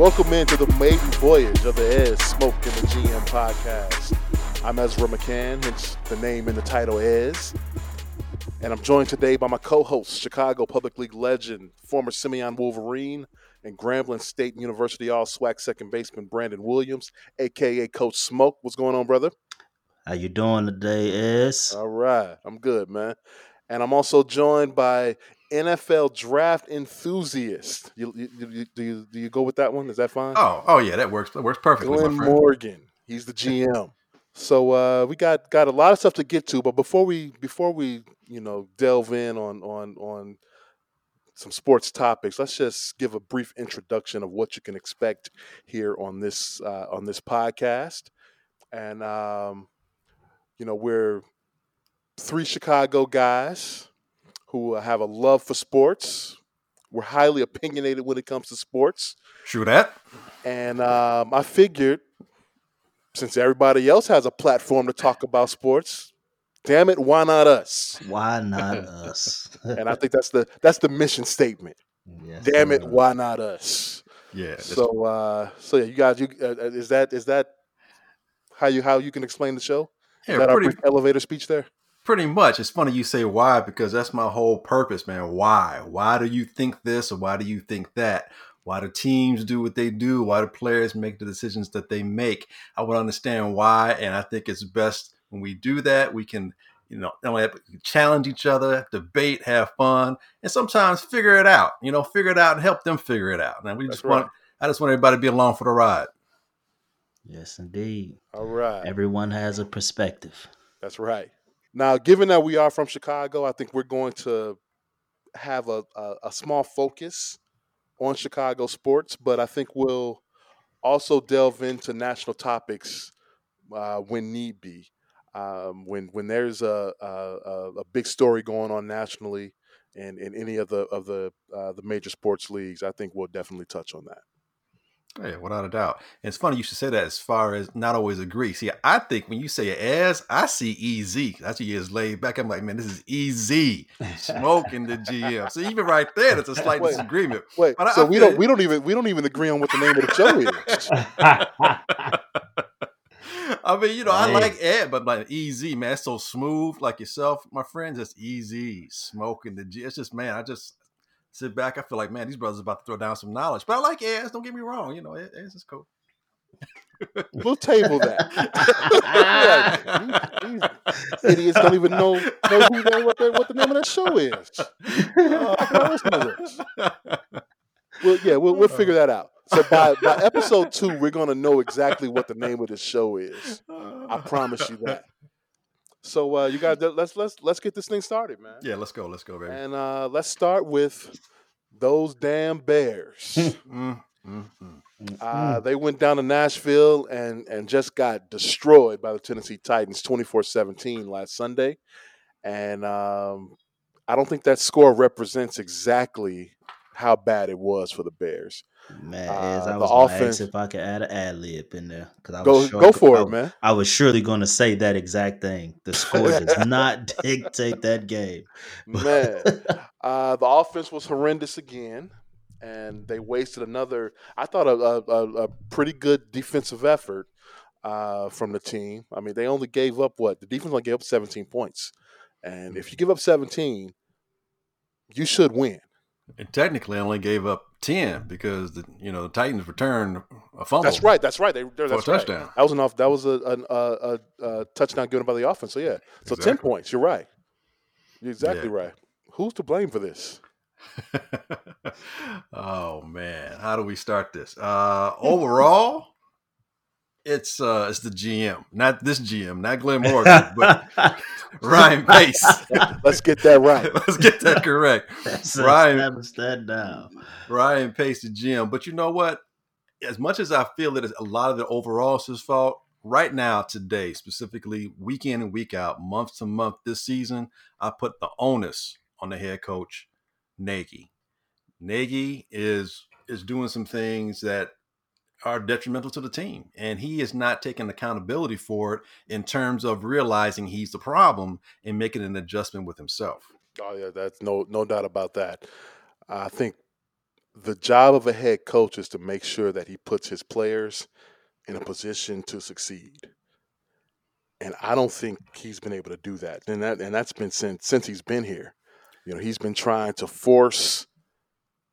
Welcome into the maiden voyage of the Ez Smoke and the GM podcast. I'm Ezra McCann, hence the name in the title is. And I'm joined today by my co host, Chicago Public League legend, former Simeon Wolverine, and Grambling State University All Swag second baseman Brandon Williams, aka Coach Smoke. What's going on, brother? How you doing today, Ez? All right, I'm good, man. And I'm also joined by NFL draft enthusiast. You, you, you, do you do you go with that one? Is that fine? Oh, oh yeah, that works. That works perfectly. Glenn Morgan. He's the GM. So uh, we got got a lot of stuff to get to, but before we before we you know delve in on on on some sports topics, let's just give a brief introduction of what you can expect here on this uh, on this podcast. And um, you know we're three Chicago guys who have a love for sports. We're highly opinionated when it comes to sports. True that. And um, I figured, since everybody else has a platform to talk about sports, damn it, why not us? Why not us? and I think that's the that's the mission statement. Yes, damn it, why not us? Yeah. So, uh, so yeah, you guys, you uh, uh, is that is that how you how you can explain the show? Is yeah, that pretty, our elevator speech there? Pretty much. It's funny you say why because that's my whole purpose, man. Why? Why do you think this or why do you think that? Why do teams do what they do? Why do players make the decisions that they make? I would understand why, and I think it's best when we do that. We can, you know, challenge each other, debate, have fun, and sometimes figure it out. You know, figure it out and help them figure it out. And we That's just right. want, I just want everybody to be along for the ride. Yes, indeed. All right. Everyone has a perspective. That's right. Now, given that we are from Chicago, I think we're going to have a, a, a small focus on Chicago sports, but I think we'll also delve into national topics uh, when need be. Um, when when there's a, a, a big story going on nationally and in any of the of the uh, the major sports leagues, I think we'll definitely touch on that. Yeah, without a doubt. And it's funny you should say that as far as not always agree. See, I think when you say as, I see easy. That's what is laid back. I'm like, man, this is easy. Smoking the GM. So even right there, that's a slight wait, disagreement. Wait, but so I, I we don't we don't even we don't even agree on what the name of the show is. I mean, you know, I like Ed, but like easy, man. It's so smooth, like yourself, my friends. It's easy smoking the G. It's just, man, I just sit back. I feel like, man, these brothers about to throw down some knowledge. But I like Ass. Don't get me wrong. You know, Ass is cool. we'll table that. these, idiots don't even know, know who they, what, they, what the name of that show is. Uh, well, yeah, we'll, we'll figure that out. So by, by episode two, we're gonna know exactly what the name of the show is. I promise you that. So uh, you guys, let's let's let's get this thing started, man. Yeah, let's go. Let's go, baby. And uh, let's start with those damn Bears. mm, mm, mm. Uh, they went down to Nashville and and just got destroyed by the Tennessee Titans, 24-17 last Sunday. And um, I don't think that score represents exactly how bad it was for the Bears. Man, as uh, I was offense, if I could add an ad lib in there, because I was go, go for I, it, man. I was surely going to say that exact thing. The score does not dictate that game, man. Uh, the offense was horrendous again, and they wasted another. I thought a, a, a pretty good defensive effort uh, from the team. I mean, they only gave up what the defense only gave up 17 points, and if you give up 17, you should win. And technically, I only gave up ten because the you know the Titans returned a fumble. That's right. That's right. They that's a touchdown. That was enough. That was a, a, a, a, touchdown given by the offense. So yeah. So exactly. ten points. You're right. You're exactly yeah. right. Who's to blame for this? oh man, how do we start this? Uh, overall, it's uh it's the GM, not this GM, not Glenn Morgan, but Ryan Pace. Let's get that right. Let's get that correct. Ryan that down. Ryan Pace, the GM. But you know what? As much as I feel that it's a lot of the overall is his fault, right now, today, specifically week in and week out, month to month this season, I put the onus on the head coach, Nagy. Nagy is is doing some things that are detrimental to the team. And he is not taking accountability for it in terms of realizing he's the problem and making an adjustment with himself. Oh yeah, that's no no doubt about that. I think the job of a head coach is to make sure that he puts his players in a position to succeed. And I don't think he's been able to do that. And that and that's been since since he's been here. You know, he's been trying to force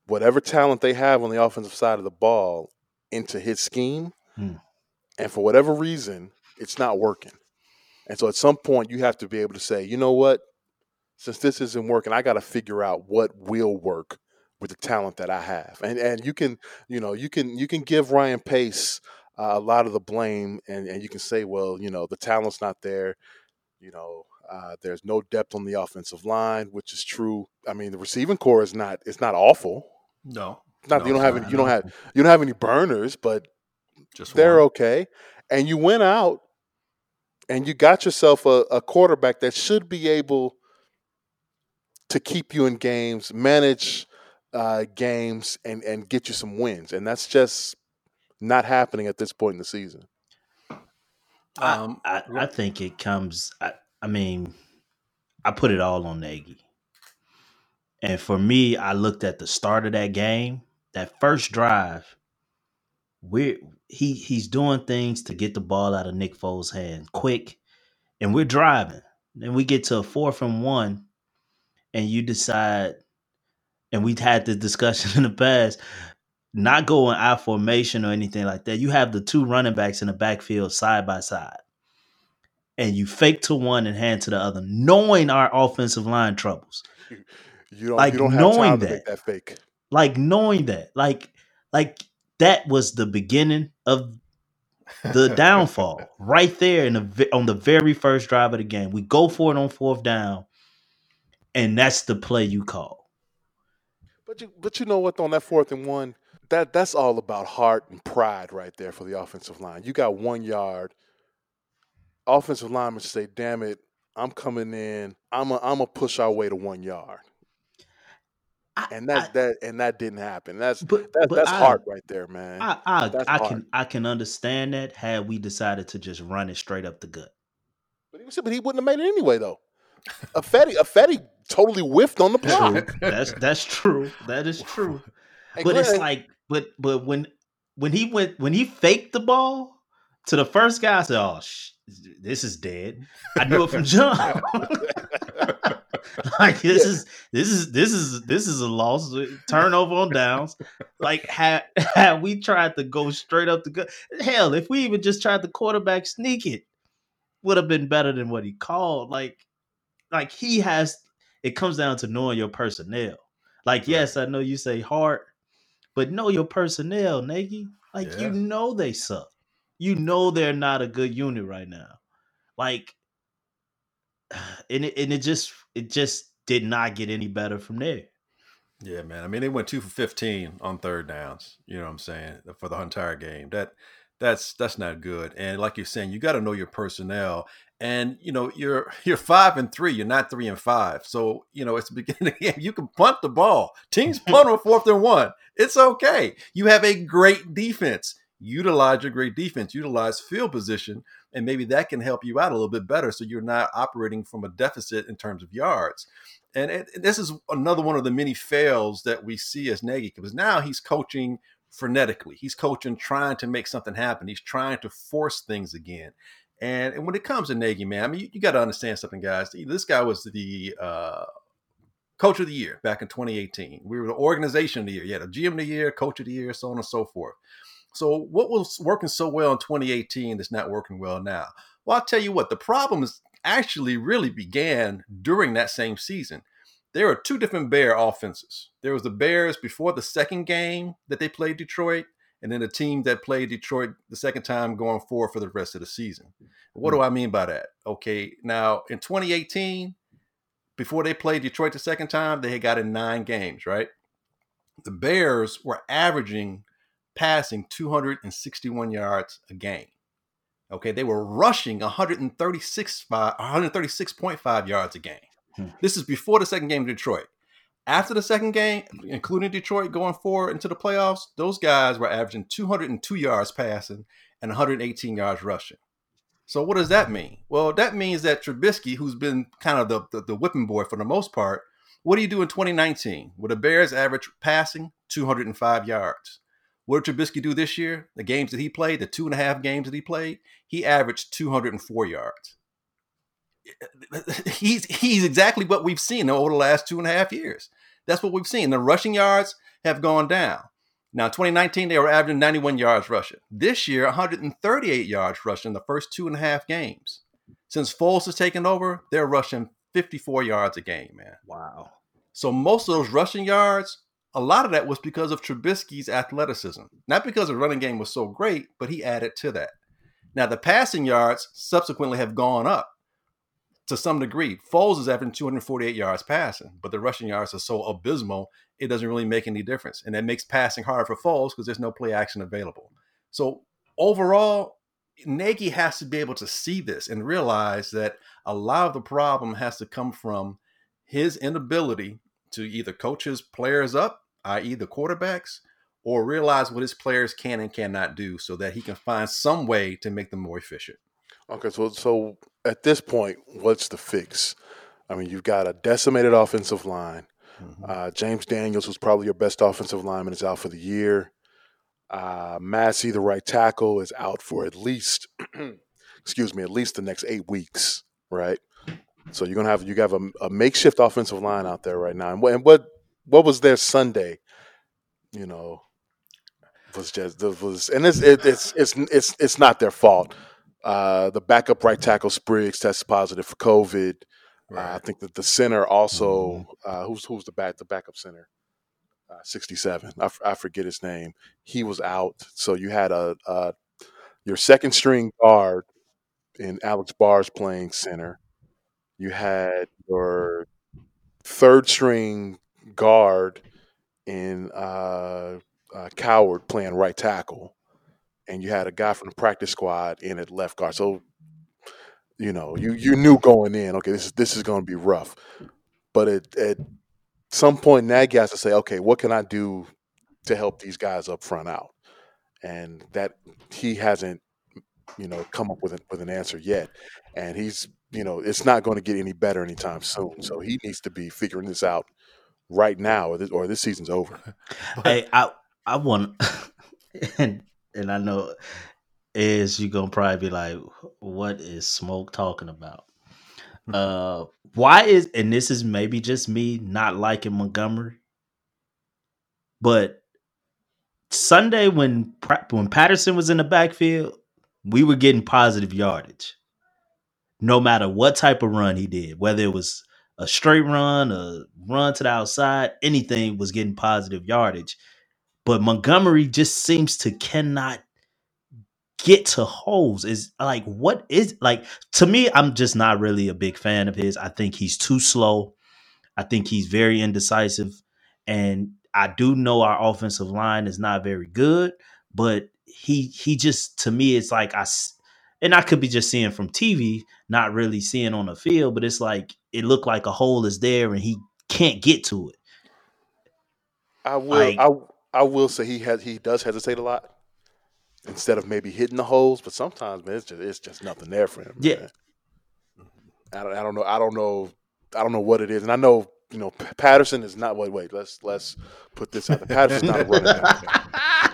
whatever talent they have on the offensive side of the ball into his scheme. Hmm. And for whatever reason, it's not working. And so at some point you have to be able to say, you know what? Since this isn't working, I got to figure out what will work with the talent that I have. And and you can, you know, you can you can give Ryan Pace uh, a lot of the blame and and you can say, well, you know, the talent's not there. You know, uh, there's no depth on the offensive line, which is true. I mean, the receiving corps is not it's not awful. No, Not No, you don't it's have any, you don't have you don't have any burners, but just they're one. okay. And you went out and you got yourself a, a quarterback that should be able to keep you in games, manage uh, games, and and get you some wins. And that's just not happening at this point in the season. Um, I, I think it comes. I, I mean, I put it all on Nagy, and for me, I looked at the start of that game, that first drive. We're he he's doing things to get the ball out of Nick Foles' hand quick, and we're driving. Then we get to a fourth and one, and you decide, and we've had this discussion in the past, not going in I formation or anything like that. You have the two running backs in the backfield side by side. And you fake to one and hand to the other, knowing our offensive line troubles. You don't Like, you don't have knowing time to that. make that fake. Like knowing that. Like like that was the beginning of the downfall right there in the on the very first drive of the game. We go for it on fourth down, and that's the play you call. But you but you know what? On that fourth and one, that that's all about heart and pride right there for the offensive line. You got one yard. Offensive linemen say, "Damn it, I'm coming in. I'm a, I'm gonna push our way to one yard." I- And that I- that and that didn't happen. That's but, that, but that's I- heart right there, man. I I, I hard. can I can understand that had we decided to just run it straight up the gut. but he was, but he wouldn't have made it anyway, though. A Fetty, a Ifedi totally whiffed on the block. That's that's true. That is true. And But it's like but but when when he went when he faked the ball to the first guy, I said, "Oh, sh- this is dead." I knew it from jump. like this Yeah. is this is this is this is a loss. Turnover on downs. Like had had we tried to go straight up the gut, hell, if we even just tried the quarterback sneak it, would have been better than what he called. Like like he has. It comes down to knowing your personnel. Like yes, I know you say heart, but know your personnel, Nagy. Like Yeah. you know they suck. You know they're not a good unit right now. Like and it and it just it just did not get any better from there. Yeah, man. I mean, they went two for fifteen on third downs. You know what I'm saying for the entire game. That that's that's not good. And like you're saying, you got to know your personnel. And you know, you're you're five and three. You're not three and five. So you know, it's the beginning of the game. You can punt the ball. Teams punt on fourth and one. It's okay. You have a great defense. Utilize your great defense. Utilize field position, and maybe that can help you out a little bit better. So you're not operating from a deficit in terms of yards. And it, this is another one of the many fails that we see as Nagy because now he's coaching frenetically. He's coaching trying to make something happen. He's trying to force things again. And, and when it comes to Nagy, man, I mean, you, you got to understand something, guys. This guy was the uh, coach of the year back in 2018. We were the organization of the year. Yeah, the GM of the year, coach of the year, so on and so forth. So what was working so well in 2018 that's not working well now? Well, I'll tell you what, the problems actually really began during that same season. There are two different Bear offenses. There was the Bears before the second game that they played Detroit, and then the team that played Detroit the second time going forward for the rest of the season. What do mm. I mean by that? Okay, now in 2018, before they played Detroit the second time, they had got in nine games, right? The Bears were averaging passing 261 yards a game. Okay, they were rushing 136 136.5 yards a game. Hmm. This is before the second game of Detroit. After the second game, including Detroit going forward into the playoffs, those guys were averaging 202 yards passing and 118 yards rushing. So what does that mean? Well, that means that Trubisky, who's been kind of the, the, the whipping boy for the most part, What do you do in 2019? With the Bears average passing 205 yards. What did Trubisky do this year? The games that he played, the two and a half games that he played, he averaged 204 yards. He's he's exactly what we've seen over the last two and a half years. That's what we've seen. The rushing yards have gone down. Now, 2019, they were averaging 91 yards rushing. This year, 138 yards rushing the first two and a half games. Since Foles has taken over, they're rushing 54 yards a game, man. Wow. So most of those rushing yards, a lot of that was because of Trubisky's athleticism. Not because the running game was so great, but he added to that. Now, the passing yards subsequently have gone up to some degree. Foles is averaging 248 yards passing, but the rushing yards are so abysmal, it doesn't really make any difference. And that makes passing hard for Foles because there's no play action available. So overall, Nagy has to be able to see this and realize that a lot of the problem has to come from his inability to either coach his players up, i.e., the quarterbacks, or realize what his players can and cannot do so that he can find some way to make them more efficient. Okay, so so at this point, what's the fix? I mean, you've got a decimated offensive line. Mm-hmm. Uh, James Daniels, who's probably your best offensive lineman, is out for the year. Uh, Massie, the right tackle, is out for at least, excuse me, at least the next eight weeks, right? So you're gonna have you have a, a makeshift offensive line out there right now. And what, and what what was their Sunday? You know, was just was and it's it, it's it's it's it's not their fault. Uh, the backup right tackle Spriggs tested positive for COVID. Right. Uh, I think that the center also mm-hmm. uh, who's who's the back the backup center. Uh, 67. I, f- I forget his name. He was out. So you had a, a your second string guard in Alex Bars playing center. You had your third string guard in uh, uh, Coward playing right tackle, and you had a guy from the practice squad in at left guard. So, you know, you you knew going in, okay, this is this is going to be rough. But at, at some point, Nagy has to say, okay, what can I do to help these guys up front out? And that he hasn't, you know, come up with an, with an answer yet. And he's, you know, it's not going to get any better anytime soon. So he needs to be figuring this out right now, or this, or this season's over. hey, I I want, and and I know is you gonna probably be like, what is Smoke talking about? Uh, why is and this is maybe just me not liking Montgomery, but Sunday when when Patterson was in the backfield, we were getting positive yardage. No matter what type of run he did, whether it was a straight run, a run to the outside, anything was getting positive yardage. But Montgomery just seems to cannot get to holes. Is like what is like to me i'm just not really a big fan of his. I think he's too slow. I think he's very indecisive. And i do know our offensive line is not very good but he he just to me it's like i and i could be just seeing from tv not really seeing on the field but it's like it looked like a hole is there and he can't get to it i will like, i i will say he has he does hesitate a lot instead of maybe hitting the holes. But sometimes, man, it's just it's just nothing there for him. Yeah. Man. I don't, I don't know. I don't know. I don't know what it is, and I know you know Patterson is not. Wait, wait. Let's let's put this out. Patterson's not a running back.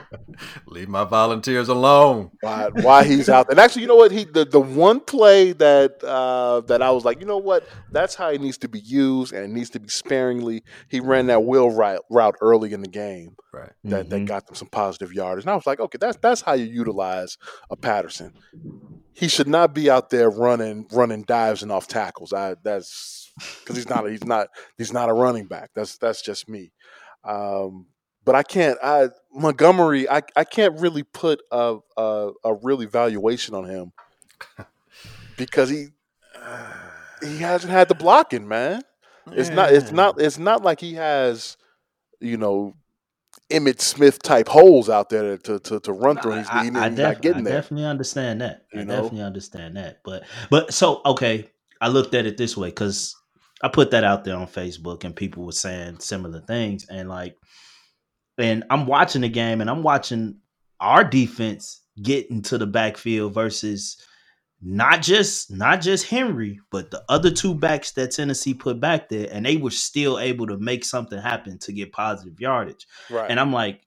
Leave my volunteers alone. Why, why he's out there? And actually, you know what? He the, the one play that uh, that I was like, you know what? That's how he needs to be used, and it needs to be sparingly. He ran that wheel route, route early in the game, right? That mm-hmm. that got them some positive yardage. And I was like, okay, that's that's how you utilize a Patterson. He should not be out there running running dives and off tackles. I that's because he's not he's not he's not a running back. That's that's just me. Um, but I can't. I Montgomery. I, I can't really put a, a, a real evaluation on him because he he hasn't had the blocking, man. It's yeah. not. It's not. It's not like he has, you know, Emmitt Smith type holes out there to to, to run through. He's, I, he's I, def- not getting I definitely understand that. You I know? definitely understand that. But but so okay, I looked at it this way because I put that out there on Facebook and people were saying similar things and like and I'm watching the game and I'm watching our defense get into the backfield versus not just not just Henry, but the other two backs that Tennessee put back there, and they were still able to make something happen to get positive yardage. Right. And I'm like,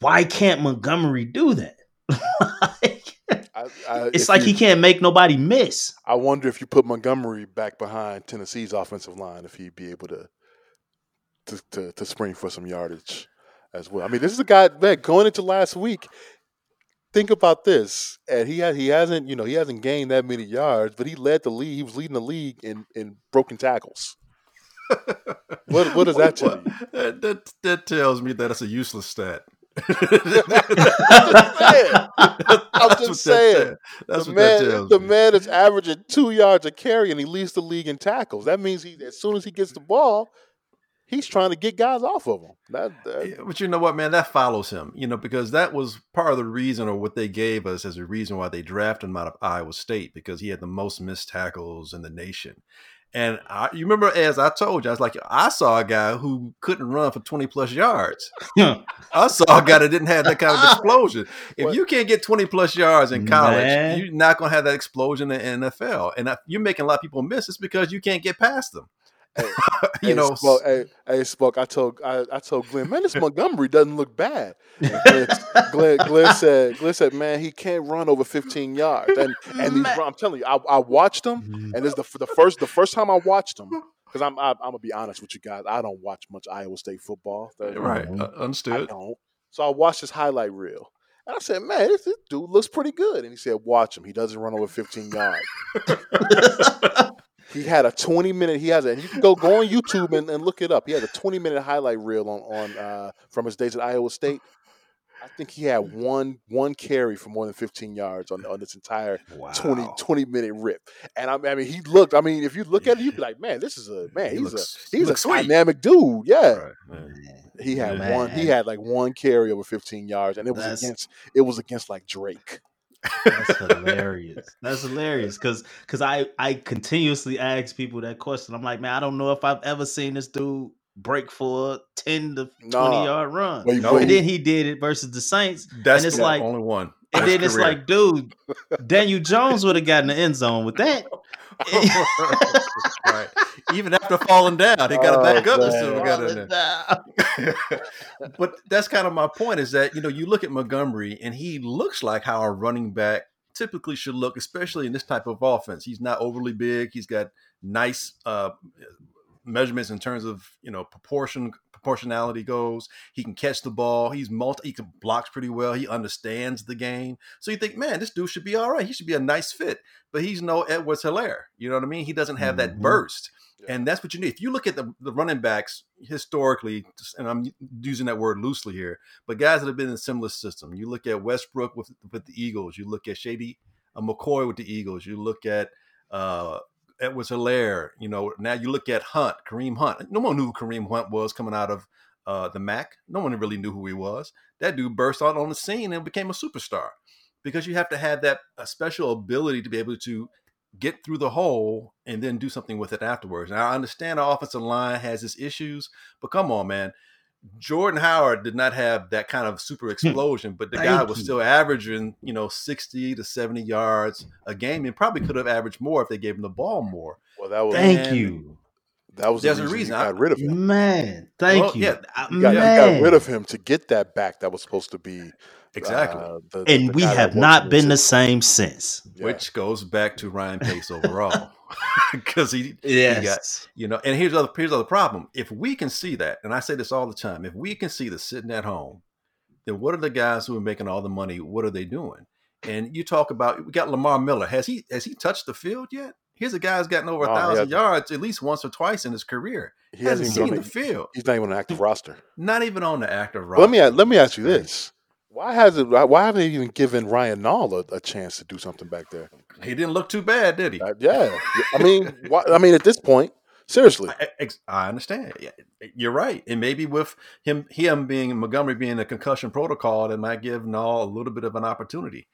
why can't Montgomery do that? like, I, I, it's like you- he can't make nobody miss. I wonder if you put Montgomery back behind Tennessee's offensive line, if he'd be able to to, to, to spring for some yardage as well. I mean, this is a guy man going into last week. Think about this, and he had he hasn't you know he hasn't gained that many yards, but he led the league. He was leading the league in in broken tackles. What what does that tell you? That, that, that tells me that it's a useless stat. I'm just that saying. That's the what man, the me. man is averaging two yards a carry, and he leads the league in tackles. That means he, as soon as he gets the ball, he's trying to get guys off of him. That, that- Yeah, But you know what, man? That follows him, you know, because that was part of the reason or what they gave us as a reason why they drafted him out of Iowa State because he had the most missed tackles in the nation. And I, you remember, as I told you, I was like, I saw a guy who couldn't run for 20 plus yards. I saw a guy that didn't have that kind of explosion. If What? you can't get 20 plus yards in college, Man. you're not going to have that explosion in the NFL. And if you're making a lot of people miss, it's because you can't get past them. Hey, you hey, know, Smoke, hey, hey, Smoke. I told I, I told Glenn, man, this Montgomery doesn't look bad. And Glenn, Glenn, Glenn said, Glenn said, man, he can't run over 15 yards. And and these, I'm telling you, I, I watched him, and this the the first the first time I watched him because I'm I, I'm gonna be honest with you guys, I don't watch much Iowa State football. That- right. Uh, I understood. don't. So I watched his highlight reel. And I said, man, this, this dude looks pretty good. And he said, watch him. He doesn't run over 15 yards. He had a 20 minute, he has a, you can go, go on YouTube and, and look it up. He had a 20 minute highlight reel on, on uh, from his days at Iowa State. I think he had one one carry for more than 15 yards on, on this entire wow. 20, 20 minute rip. And I, I mean, he looked, I mean, if you look at it, you'd be like, man, this is a, man, He he's looks- a, he's a sweet. dynamic dude. Yeah. Right. He had Man. one. He had like one carry over 15 yards, and it was That's- against. It was against like Drake. That's hilarious. That's hilarious because because I I continuously ask people that question. I'm like, man, I don't know if I've ever seen this dude break for a 10 to 20 Nah. yard run. Wait, No. And then he did it versus the Saints. That's And it's the like- only one. And then it's like, dude, Daniel Jones would have gotten the end zone with that. right. Even after falling down, he got Oh, it back up and man. still got in there. but that's kind of my point is that, you know, you look at Montgomery and he looks like how a running back typically should look, especially in this type of offense. He's not overly big. He's got nice uh, measurements in terms of, you know, proportion proportionality goes. He can catch the ball. He's multi he can blocks pretty well. He understands the game. So you think, man, this dude should be all right. He should be a nice fit. But he's no Edwards-Helaire. You know what I mean? He doesn't have that Mhm. burst. Yeah. And that's what you need. If you look at the, the running backs historically, and I'm using that word loosely here, but guys that have been in a similar system, you look at Westbrook with, with the Eagles, you look at Shady uh, McCoy with the Eagles, you look at uh, Edwards-Helaire, you know, now you look at Hunt, Kareem Hunt. No one knew who Kareem Hunt was coming out of uh, the MAC. No one really knew who he was. That dude burst out on the scene and became a superstar because you have to have that special ability to be able to get through the hole and then do something with it afterwards. Now I understand the offensive line has its issues, but come on, man. Jordan Howard did not have that kind of super hmm. explosion, but the guy was you. still averaging, you know, 60 to 70 yards a game and probably could have averaged more if they gave him the ball more. Well, that was Thank Man. you. that was the There's a reason, reason. I- got rid of him. Man, thank Well, you. yeah, You got, you man. got rid of him to get that back that was supposed to be Exactly. uh, the- and the we have not been the same since. Yeah. Which goes back to Ryan Pace overall. Because he Yes. You know, and here's the other here's the other problem. If we can see that, and I say this all the time, if we can see the sitting at home, then what are the guys who are making all the money? What are they doing? And you talk about we got Lamar Miller. Has he has he touched the field yet? Here's a guy who's gotten over a he thousand yards at least once or twice in his career. he He hasn't hasn't seen even the been, field. he's not even on an active roster. Not even on the active But roster. let me let me ask you this: Why has it? Why haven't they even given Ryan Nall a, a chance to do something back there? He didn't look too bad, did he? Uh, yeah, I mean, why, I mean, at this point, seriously, I, I understand. You're right. And maybe with him, him being Montgomery being a concussion protocol, that might give Nall a little bit of an opportunity.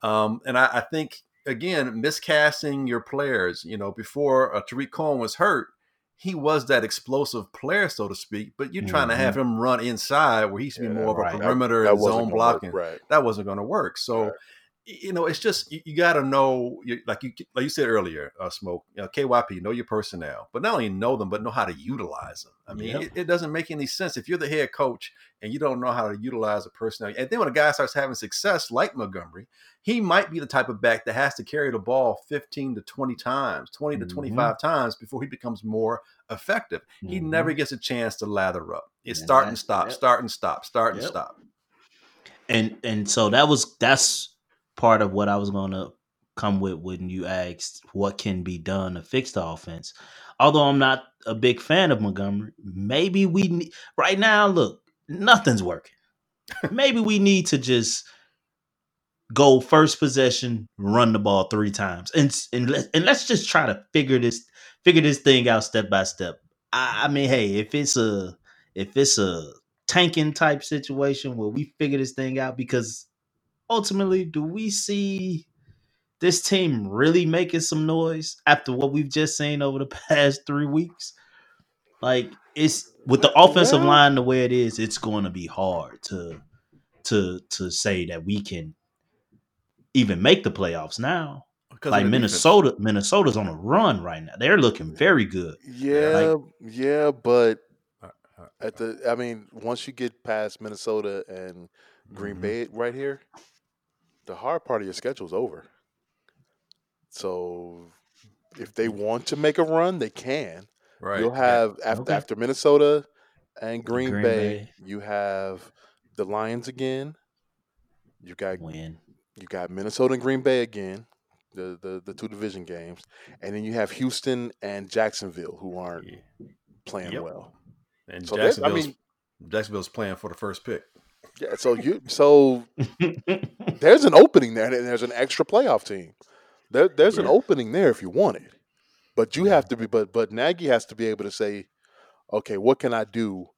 Um, and I, I think again, miscasting your players. You know, before uh, Tarik Cohen was hurt, he was that explosive player, so to speak. But you're trying to have mm-hmm. him run inside where he should be Yeah, more of a That- perimeter that and wasn't zone gonna work, blocking. right? That wasn't going to work. So. Right. You know, it's just you, you got to know, you, like you like you said earlier, uh, smoke. You know, KYP, know your personnel, but not only know them, but know how to utilize them. I mean, Yep. it, it doesn't make any sense if you're the head coach and you don't know how to utilize a personnel. And then when a guy starts having success, like Montgomery, he might be the type of back that has to carry the ball 15 to 20 times, 20 to Mhm. 25 times before he becomes more effective. He Mhm. never gets a chance to lather up. It's And start and stop, yep. start and stop, start and stop. and and so that was that's part of what I was going to come with when you asked what can be done to fix the offense. Although I'm not a big fan of Montgomery, maybe we ne- right now look nothing's working. maybe we need to just go first possession, run the ball three times, and and let and let's just try to figure this figure this thing out step by step. I, I mean, hey, if it's a if it's a tanking type situation where we figure this thing out, because ultimately, do we see this team really making some noise after what we've just seen over the past three weeks? Like it's with the offensive Well- line the way it is, it's going to be hard to to to say that we can even make the playoffs now. Because like the defense. Minnesota, Minnesota's on a run right now. They're looking very good. Yeah, yeah, but Uh, uh, at the I mean, once you get past Minnesota and Green mhm. Bay right here, the hard part of your schedule is over. So if they want to make a run, they can. right? You'll yeah. have after Okay. after Minnesota and Green, Green Bay, Bay. you have the Lions again. You got Win. you got Minnesota and Green Bay again, the, the the two division games, and then you have Houston and Jacksonville who aren't Yeah. playing Yep. well. And So that- I Jacksonville's, mean- Jacksonville's playing for the first pick. Yeah, so you so there's an opening there, and there's an extra playoff team. There, there's an opening there if you want it, but you have to be. But but Nagy has to be able to say, okay, what can I do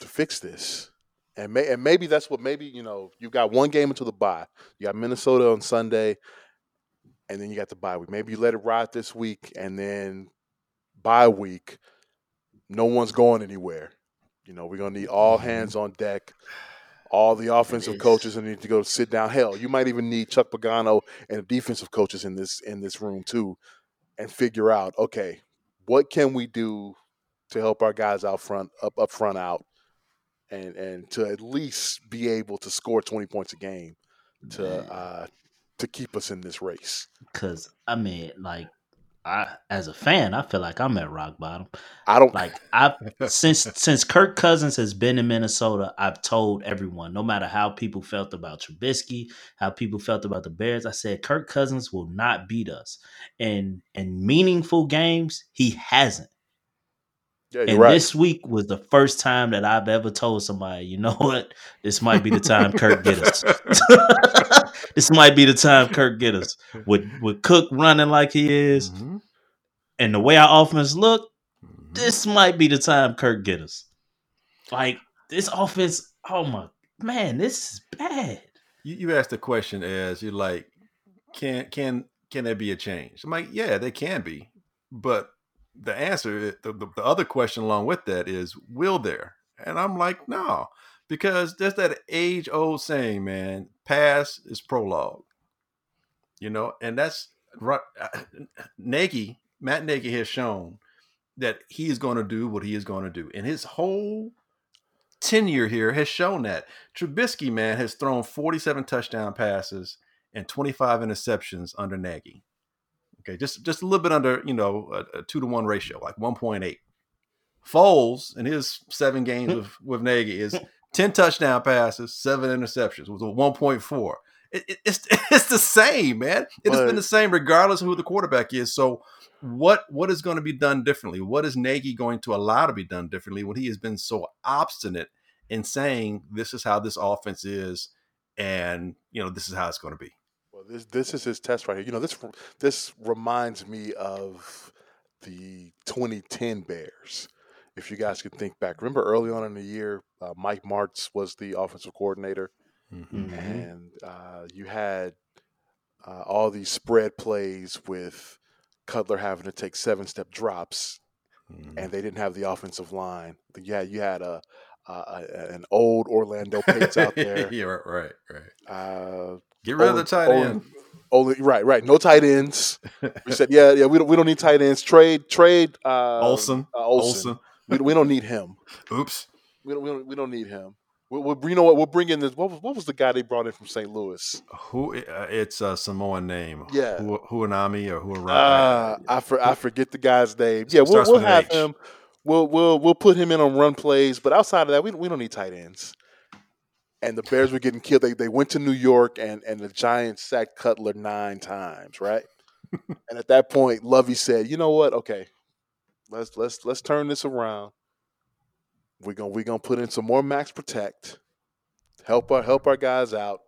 to fix this? And may, and maybe that's what maybe you know you've got one game until the bye. You got Minnesota on Sunday, and then you got the bye week. Maybe you let it ride this week, and then bye week, no one's going anywhere. You know, we're gonna need all hands on deck. All the offensive coaches need to go sit down. Hell, you might even need Chuck Pagano and the defensive coaches in this in this room too, and figure out okay, what can we do to help our guys out front, up up front, out, and and to at least be able to score twenty points a game to uh, to keep us in this race. Cause I mean, like, I as a fan, I feel like I'm at rock bottom. I don't Like I since since Kirk Cousins has been in Minnesota, I've told everyone, no matter how people felt about Trubisky, how people felt about the Bears, I said Kirk Cousins will not beat us. And in meaningful games, he hasn't. Yeah, And right. this week was the first time that I've ever told somebody, you know what, this might be the time Kirk get us. this might be the time Kirk get us. With with Cook running like he is, Mhm. and the way our offense look, Mhm. this might be the time Kirk get us. Like this offense, oh my man, this is bad. you, you asked the question as you're like, can can can there be a change? I'm like, yeah, there can be, but the answer, eh, the, the, the other question along with that is, will there? And I'm like, no, because there's that age old saying, man, past is prologue. You know, and that's right. Uh, Nagy, Matt Nagy has shown that he is going to do what he is going to do, and his whole tenure here has shown that. Trubisky, man, has thrown 47 touchdown passes and 25 interceptions under Nagy. Okay, just just a little bit under, you know, a, a two to one ratio, like 1.8. Foles in his seven games with, with Nagy is 10 touchdown passes, seven interceptions with a 1.4. It, it- it's it's the same, man. It has been the same regardless of who the quarterback is. So what what is going to be done differently? What is Nagy going to allow to be done differently when he has been so obstinate in saying this is how this offense is, and you know this is how it's going to be. Well, this this is his test right here. You know, this this reminds me of the 2010 Bears. If you guys could think back, remember early on in the year, uh, Mike Martz was the offensive coordinator, Mm-hmm. Mhm. and uh, you had uh, all these spread plays with Cutler having to take seven step drops, Mm-hmm. and they didn't have the offensive line. Yeah, you had a, a, a an old Orlando Pace out there. yeah, right, right, right. uh, Get rid of the tight only- end. Only right, right. No tight ends. We said, yeah, yeah. We don't, we don't need tight ends. Trade, trade. Uh, Olsen. uh, Olsen. Olsen. We, we don't need him. Oops. We don't. We don't, we don't need him. We, we, you know what? We'll bring in this. What was, what was the guy they brought in from St. Louis? Who? Uh, it's a Samoan name. Yeah. Hu- Huanami or Huarami. Uh, I for, I forget the guy's name. Yeah, we'll, we'll have H. him. We'll we'll we'll put him in on run plays, but outside of that, we we don't need tight ends. And the Bears were getting killed. They they went to New York, and and the Giants sacked Cutler nine times, right? and at that point, Lovie said, "You know what? Okay, let's let's let's turn this around. We're gonna we're gonna put in some more max protect, help our help our guys out."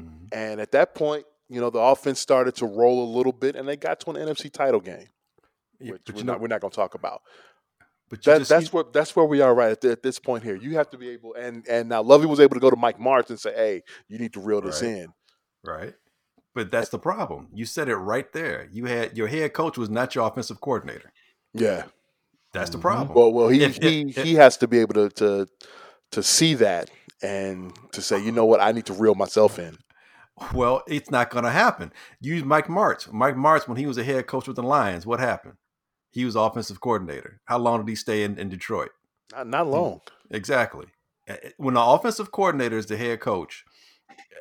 Mhm. And at that point, you know, the offense started to roll a little bit, and they got to an NFC title game, Yeah, which we're, not, we're not going to talk about. But That, just, that's you- where that's where we are right at, the, at this point here. You have to be able, and and now Lovie was able to go to Mike Martz and say, "Hey, you need to reel this Right. in." right. But that's the problem. You said it right there. You had your head coach was not your offensive coordinator. Yeah. That's the Mhm. problem. Well, well, he If- if- he if- he has to be able to to to see that and to say, you know what, I need to reel myself in. Well, it's not going to happen. Use Mike Martz. Mike Martz, when he was a head coach with the Lions, what happened? He was offensive coordinator. How long did he stay in, in Detroit? Not not long. Exactly. When the offensive coordinator is the head coach,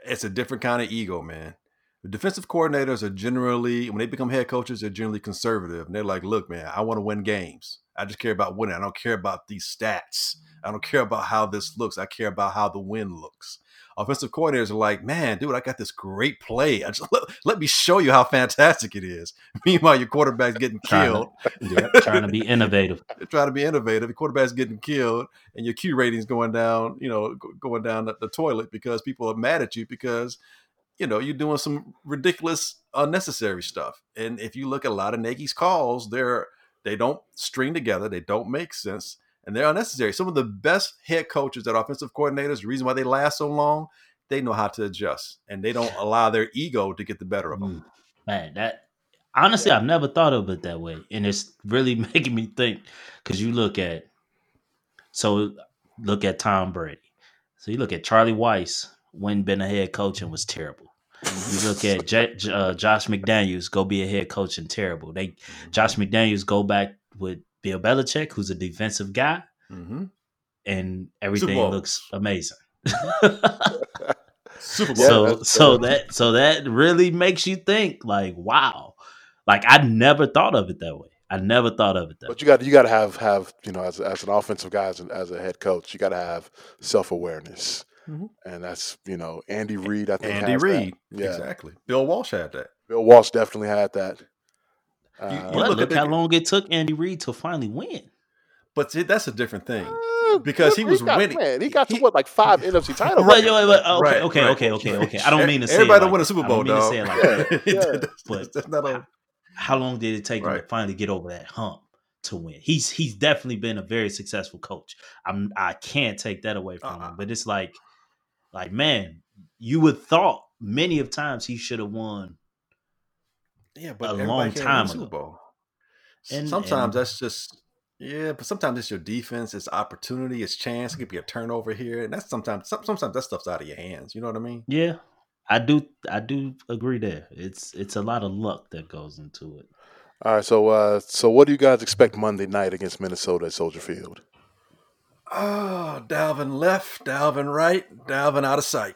it's a different kind of ego, man. The defensive coordinators are generally, when they become head coaches, they're generally conservative. And they're like, look, man, I want to win games. I just care about winning. I don't care about these stats. I don't care about how this looks. I care about how the win looks. Offensive coordinators are like, man, dude, I got this great play. I just let, let me show you how fantastic it is. Meanwhile, your quarterback's getting Trying killed. to, yeah, trying to be innovative. Trying to be innovative. The quarterback's getting killed, and your Q rating's going down. You know, going down the, the toilet because people are mad at you because you know you're doing some ridiculous, unnecessary stuff. And if you look at a lot of Nagy's calls, they're they don't string together. They don't make sense, and they're unnecessary. Some of the best head coaches and offensive coordinators, the reason why they last so long, they know how to adjust, and they don't allow their ego to get the better of them. Mm. Man, that honestly, I've never thought of it that way, and it's really making me think. Because you look at, so look at Tom Brady. So you look at Charlie Weis when been a head coach and was terrible. You look at J- J- uh, Josh McDaniels go be a head coach and terrible. They Josh McDaniels go back with Bill Belichick, who's a defensive guy, Mm-hmm. and everything looks amazing. Super Bowl. Yeah, so that's- so that so that really makes you think like wow like i never thought of it that way i never thought of it that way But you got you got to have have you know as as an offensive guy as, an, as a head coach, you got to have self awareness, Mhm. and that's you know Andy Reid. I think Andy has. Reid, yeah. exactly. Bill Walsh had that. Bill Walsh definitely had that. You- Uh, you but look look, at how the- long it took andy reid to finally win But see, that's a different thing. uh, because he was got, winning. Man, he got to He- what like five NFC titles. Wait, wait, wait, okay, Right, okay, right. okay, okay, okay. I don't mean to say Everybody don't like win a that. Super I Bowl, don't mean to dog. say it like that. Yeah, yeah. But that's not a, How long did it take him to finally get over that hump to win? He's he's definitely been a very successful coach. I'm I can't take that away from Uh-uh. him. But it's like, like man, you would thought many of times he should have won yeah, but a long time a Super. Bowl. And- sometimes and- that's just yeah, but sometimes it's your defense, it's opportunity, it's chance. It could be a turnover here, and that's sometimes sometimes that stuff's out of your hands. You know what I mean? Yeah, I do. I do agree there. It's it's a lot of luck that goes into it. All right, so uh, so what do you guys expect Monday night against Minnesota at Soldier Field? Oh, Dalvin left, Dalvin right, Dalvin out of sight.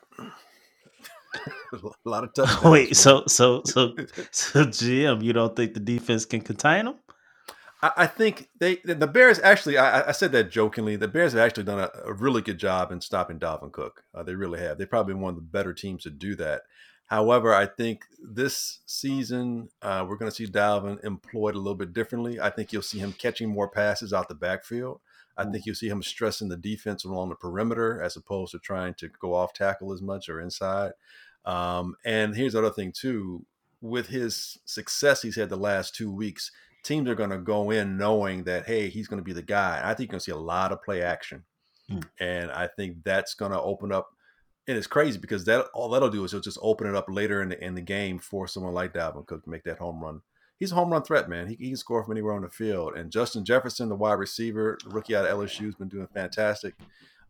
a lot of touchdowns. Wait, man. so so so so GM, you don't think the defense can contain them? I, I think they the Bears actually. I, I said that jokingly. The Bears have actually done a, a really good job in stopping Dalvin Cook. Uh, they really have. They're probably one of the better teams to do that. However, I think this season uh, we're going to see Dalvin employed a little bit differently. I think you'll see him catching more passes out the backfield. I think you'll see him stressing the defense along the perimeter as opposed to trying to go off tackle as much or inside. Um, and here's the other thing too: with his success he's had the last two weeks, teams are going to go in knowing that hey, he's going to be the guy. I think you're going to see a lot of play action, Mm. and I think that's going to open up. And it's crazy because that all that'll do is it'll just open it up later in the in the game for someone like Dalvin Cook to make that home run. He's a home run threat, man. He, he can score from anywhere on the field. And Justin Jefferson, the wide receiver, rookie out of LSU, has been doing fantastic.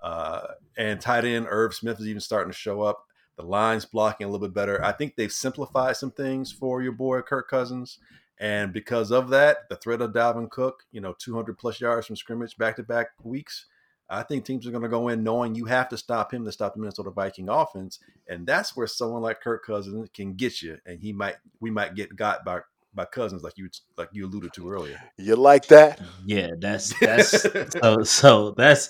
Uh, and tight end Irv Smith is even starting to show up. the lines blocking a little bit better. I think they've simplified some things for your boy Kirk Cousins. And because of that, the threat of Dalvin Cook, you know, 200 plus yards from scrimmage back to back weeks, I think teams are going to go in knowing you have to stop him to stop the Minnesota Viking offense, and that's where someone like Kirk Cousins can get you, and he might we might get got by by Cousins like you like you alluded to earlier. You like that? Yeah, that's that's so so that's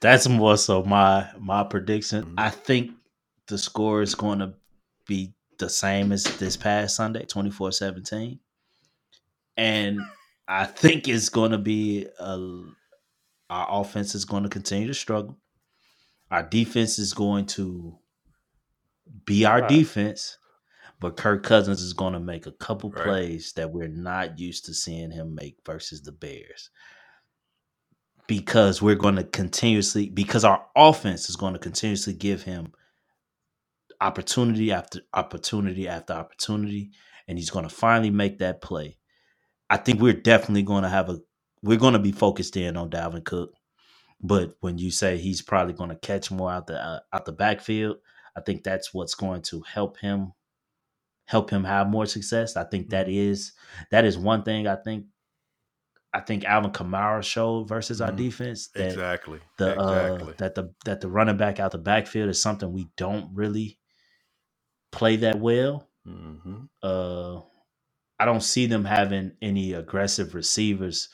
that's more so my my prediction. Mhm. I think the score is going to be the same as this past Sunday, 24-17. And I think it's going to be a, our offense is going to continue to struggle. Our defense is going to be our Right. defense, but Kirk Cousins is going to make a couple Right. plays that we're not used to seeing him make versus the Bears. Because we're going to continuously, because our offense is going to continuously give him opportunity after opportunity after opportunity, and he's going to finally make that play. I think we're definitely going to have a, we're going to be focused in on Dalvin Cook. But when you say he's probably going to catch more out the uh, out the backfield, I think that's what's going to help him help him have more success. I think that is that is one thing I think I think Alvin Kamara showed versus our Mhm. defense that exactly. the exactly. uh, that the that the running back out the backfield is something we don't really play that well. hmm Uh, I don't see them having any aggressive receivers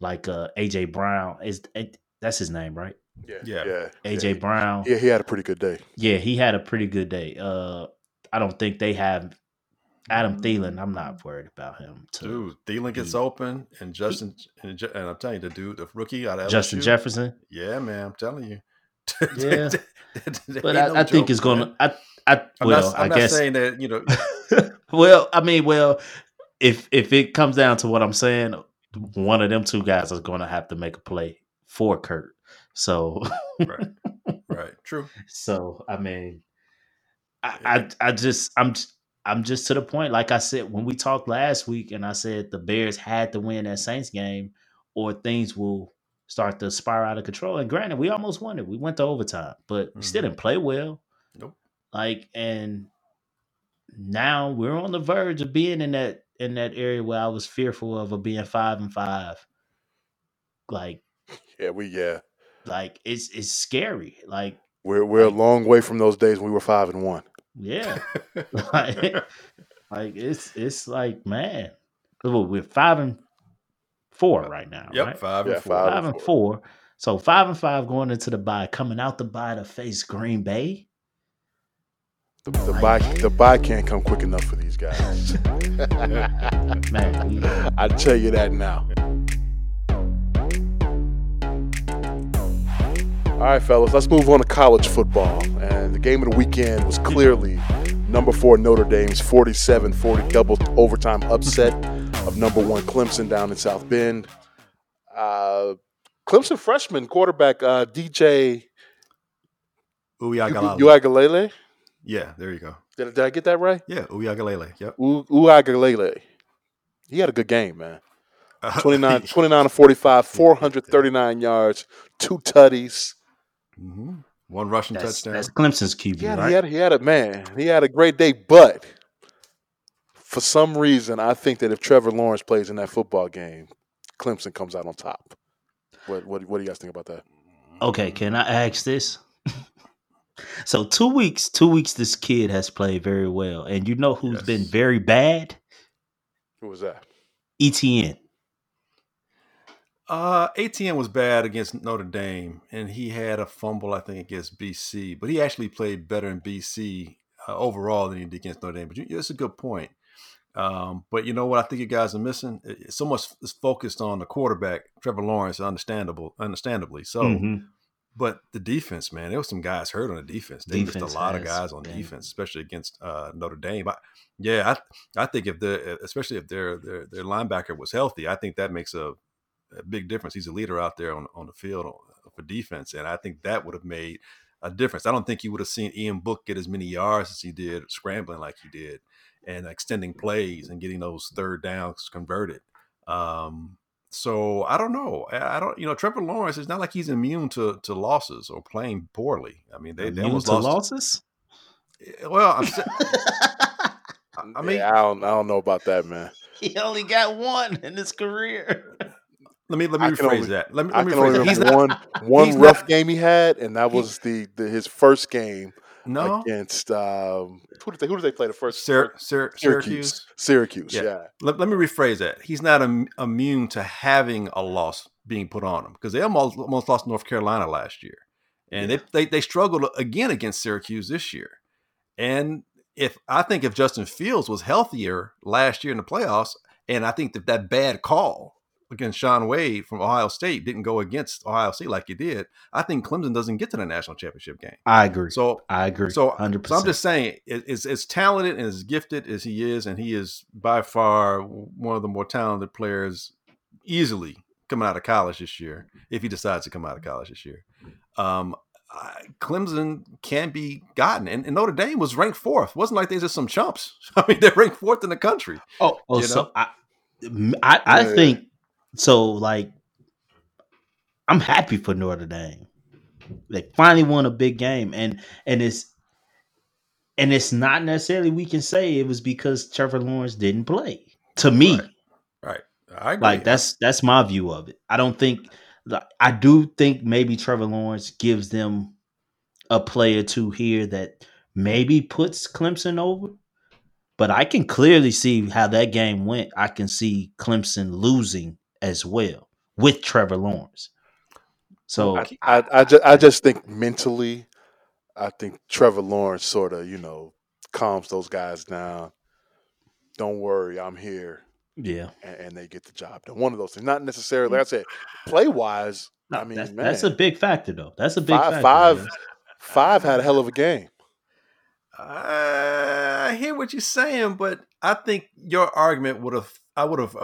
like uh, AJ Brown. Is it, that's his name, right? Yeah, Yeah. yeah. AJ yeah. Brown. Yeah, he had a pretty good day. Yeah, he had a pretty good day. Uh, I don't think they have Adam mm. Thielen. I'm not worried about him. To Dude, Thielen gets he- open, and Justin, and, and I'm telling you, the dude, the rookie out of Justin LSU, Jefferson. Yeah, man, I'm telling you. Yeah. But ain't no I, I think it's man. to. I I I'm well, not, I I'm not guess. saying that you know. well, I mean, well, if if it comes down to what I'm saying, one of them two guys is going to have to make a play for Kurt. So, right, right, true. so I mean, I, Yeah. I I just I'm I'm just to the point. Like I said when we talked last week, and I said the Bears had to win that Saints game, or things will start to spiral out of control. And granted, we almost won it. We went to overtime, but we still Mhm. didn't play well. Nope. Like, and now we're on the verge of being in that in that area where I was fearful of, of being five and five. Like, Yeah, we yeah. like it's it's scary. Like, We're we're a long way from those days when we were five and one. Yeah. like, like it's it's like man, what, we're five and four right now, Yep, right? five Yeah, and four. five. Five and four. So five and five going into the bye, coming out the bye to face Green Bay. The, the bye the bye can't come quick enough for these guys. Man, I tell you that now. All right, fellas, let's move on to college football. And the game of the weekend was clearly number four Notre Dame's 47 40 double overtime upset of number one Clemson down in South Bend. Uh, Clemson freshman quarterback uh, DJ Uiagalelei. Yeah, there you go. Did, did I get that right? Yeah, Uiagalelei. Yep. U- Uiagalelei. He had a good game, man. 29, 29 to 45, 439 yards, two tutties. Hmm One rushing that's, touchdown. that's Clemson's QB, Yeah, right? he had he had a man. He had a great day, but for some reason, I think that if Trevor Lawrence plays in that football game, Clemson comes out on top. What what, what do you guys think about that? Okay, can I ask this? so two weeks, two weeks, this kid has played very well, and you know who's been very bad? Who was that? Etienne. Uh, Etienne was bad against Notre Dame, and he had a fumble, I think, against BC. But he actually played better in BC uh, overall than he did against Notre Dame. But you, it's a good point. Um, but you know what? I think you guys are missing. It- it's so much is focused on the quarterback, Trevor Lawrence, understandable, understandably so. Mhm. But the defense, man, there was some guys hurt on the defense. They Defense missed a lot of guys on defense, especially against uh, Notre Dame. I, yeah, I, I think if the especially if their, their their linebacker was healthy, I think that makes a, a big difference. He's a leader out there on on the field for defense, and I think that would have made a difference. I don't think you would have seen Ian Book get as many yards as he did scrambling like he did, and extending plays and getting those third downs converted. Um, so I don't know. I I don't. You know, Trevor Lawrence. It's not like he's immune to to losses or playing poorly. I mean, they, they Immune almost to lost. losses. Well, I'm, I mean, yeah, I don't, I don't know about that, man. He only got one in his career. Let me let me I rephrase only- that. Let me let me can rephrase. He's not one one rough not- game he had, and that was the, the his first game no against um, who did they who did they play the first? Syr- Syr- Syracuse. Syracuse. Yeah. yeah. Let, let me rephrase that. He's not Im- immune to having a loss being put on him because they almost almost lost North Carolina last year, and they, they they struggled again against Syracuse this year. And if I think if Justin Fields was healthier last year in the playoffs, and I think that that bad call against Shaun Wade from Ohio State didn't go against Ohio State like he did, I think Clemson doesn't get to the national championship game. I agree. So I agree. so, hundred so I'm just saying, it- as, as talented and as gifted as he is, and he is by far one of the more talented players easily coming out of college this year, if he decides to come out of college this year. Um, I, Clemson can be gotten, and, and Notre Dame was ranked fourth. It wasn't like they're just some chumps. I mean, they're ranked fourth in the country. Oh, oh, you so know? I, I, I Yeah. think so. Like, I'm happy for Notre Dame. They finally won a big game, and and it's and it's not necessarily we can say it was because Trevor Lawrence didn't play. To me, Right. Right. I agree. like that's that's my view of it. I don't think I do think maybe Trevor Lawrence gives them a play or two here that maybe puts Clemson over. But I can clearly see how that game went. I can see Clemson losing as well with Trevor Lawrence. So I, I, I, just, I just think mentally, I think Trevor Lawrence sort of, you know, calms those guys down. Don't worry, I'm here, yeah, and, and they get the job done. One of those things, not necessarily. Mm. Like I said, play wise, I mean, that's, man, that's a big factor though. That's a big five, factor. five, man. five had a hell of a game. Uh, I hear what you're saying, but I think your argument would have, I would have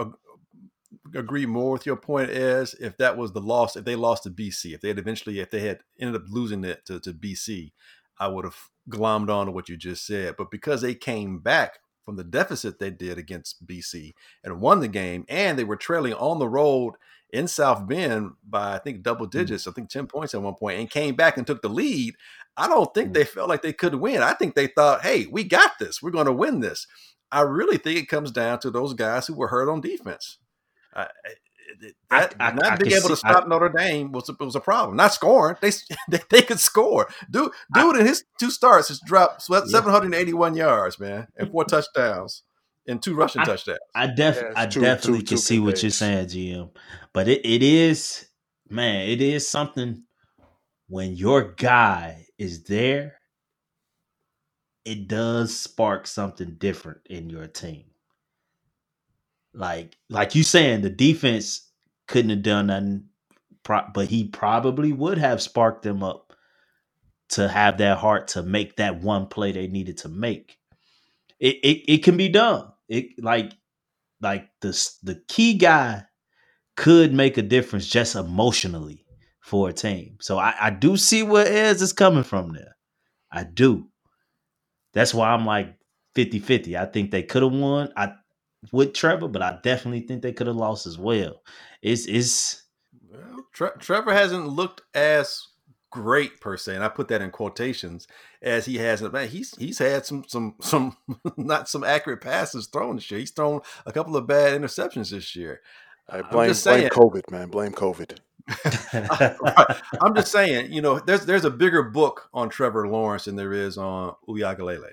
ag- agreed more with your point as if that was the loss, if they lost to BC, if they had eventually, if they had ended up losing it to, to BC, I would have glommed on to what you just said. But because they came back from the deficit they did against BC and won the game, and they were trailing on the road in South Bend by I think double mm-hmm. digits, I think 10 points at one point, and came back and took the lead. I don't think mm-hmm. they felt like they could win. I think they thought, hey, we got this. We're going to win this. I really think it comes down to those guys who were hurt on defense. Uh, it- I- that, I- not I being can able to see- I- stop Notre Dame was a, was a problem. Not scoring, they they, they could score. Dude, dude, in his two starts has dropped Yeah. 781 yards, man, and four touchdowns and two rushing I- touchdowns. I def Yeah, I two- definitely two- can two see good what you're saying, GM. But it, it is man, it is something when your guy is there, it does spark something different in your team. Like like you saying, the defense couldn't have done nothing, but he probably would have sparked them up to have that heart to make that one play they needed to make. It it, it can be done. It like like the the key guy could make a difference just emotionally for a team. So I, I do see where Ez is coming from there. I do. That's why I'm like 50-50. I think they could have won I with Trevor, but I definitely think they could have lost as well. It's it's Well, Tre- Trevor hasn't looked as great per se, and I put that in quotations as he has. Man, he's he's had some some some not some accurate passes thrown this year. He's thrown a couple of bad interceptions this year. I blame blame. COVID, man. Blame COVID. I'm just saying, you know, there's there's a bigger book on Trevor Lawrence than there is on Uiagalelei.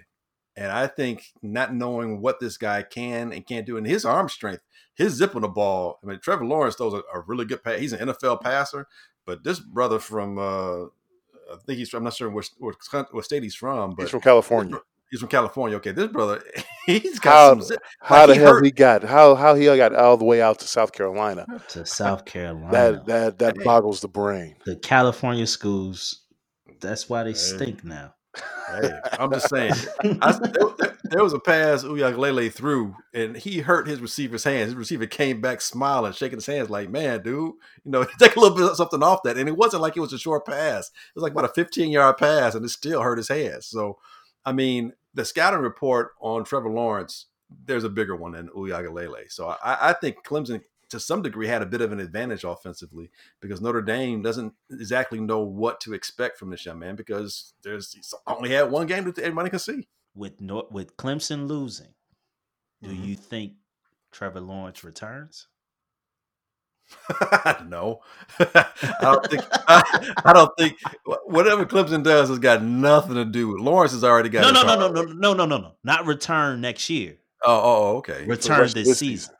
And I think not knowing what this guy can and can't do, and his arm strength, his zip on the ball. I mean, Trevor Lawrence throws a, a really good pass. He's an NFL passer, but this brother from, uh, I think he's from, I'm not sure what, what, what state he's from, but He's from California. he's from California. Okay, this brother, he's got How, some zip. how Like, the he hell hurt- he got how how he got all the way out to South Carolina? to South Carolina. That that that Hey. boggles the brain. the California schools, that's why they Hey. stink now. Hey, I'm just saying. I, there, there- was a pass Uiagalelei threw, and he hurt his receiver's hands. His receiver came back smiling, shaking his hands, like, "Man, dude, you know, take a little bit of something off that." And it wasn't like it was a short pass; it was like about a 15 yard pass, and it still hurt his hands. So, I mean, the scouting report on Trevor Lawrence, there's a bigger one than Uiagalelei. So, I, I think Clemson to some degree had a bit of an advantage offensively because Notre Dame doesn't exactly know what to expect from this young man because there's he's only had one game that everybody can see. With Nor- with Clemson losing, do Mhm. you think Trevor Lawrence returns? no, I don't think. I, I don't think whatever Clemson does has got nothing to do with Lawrence. Has already got No, no, no, no, no, no, no, no, no. Not return next year. Oh, oh, oh, okay. Return of this this season.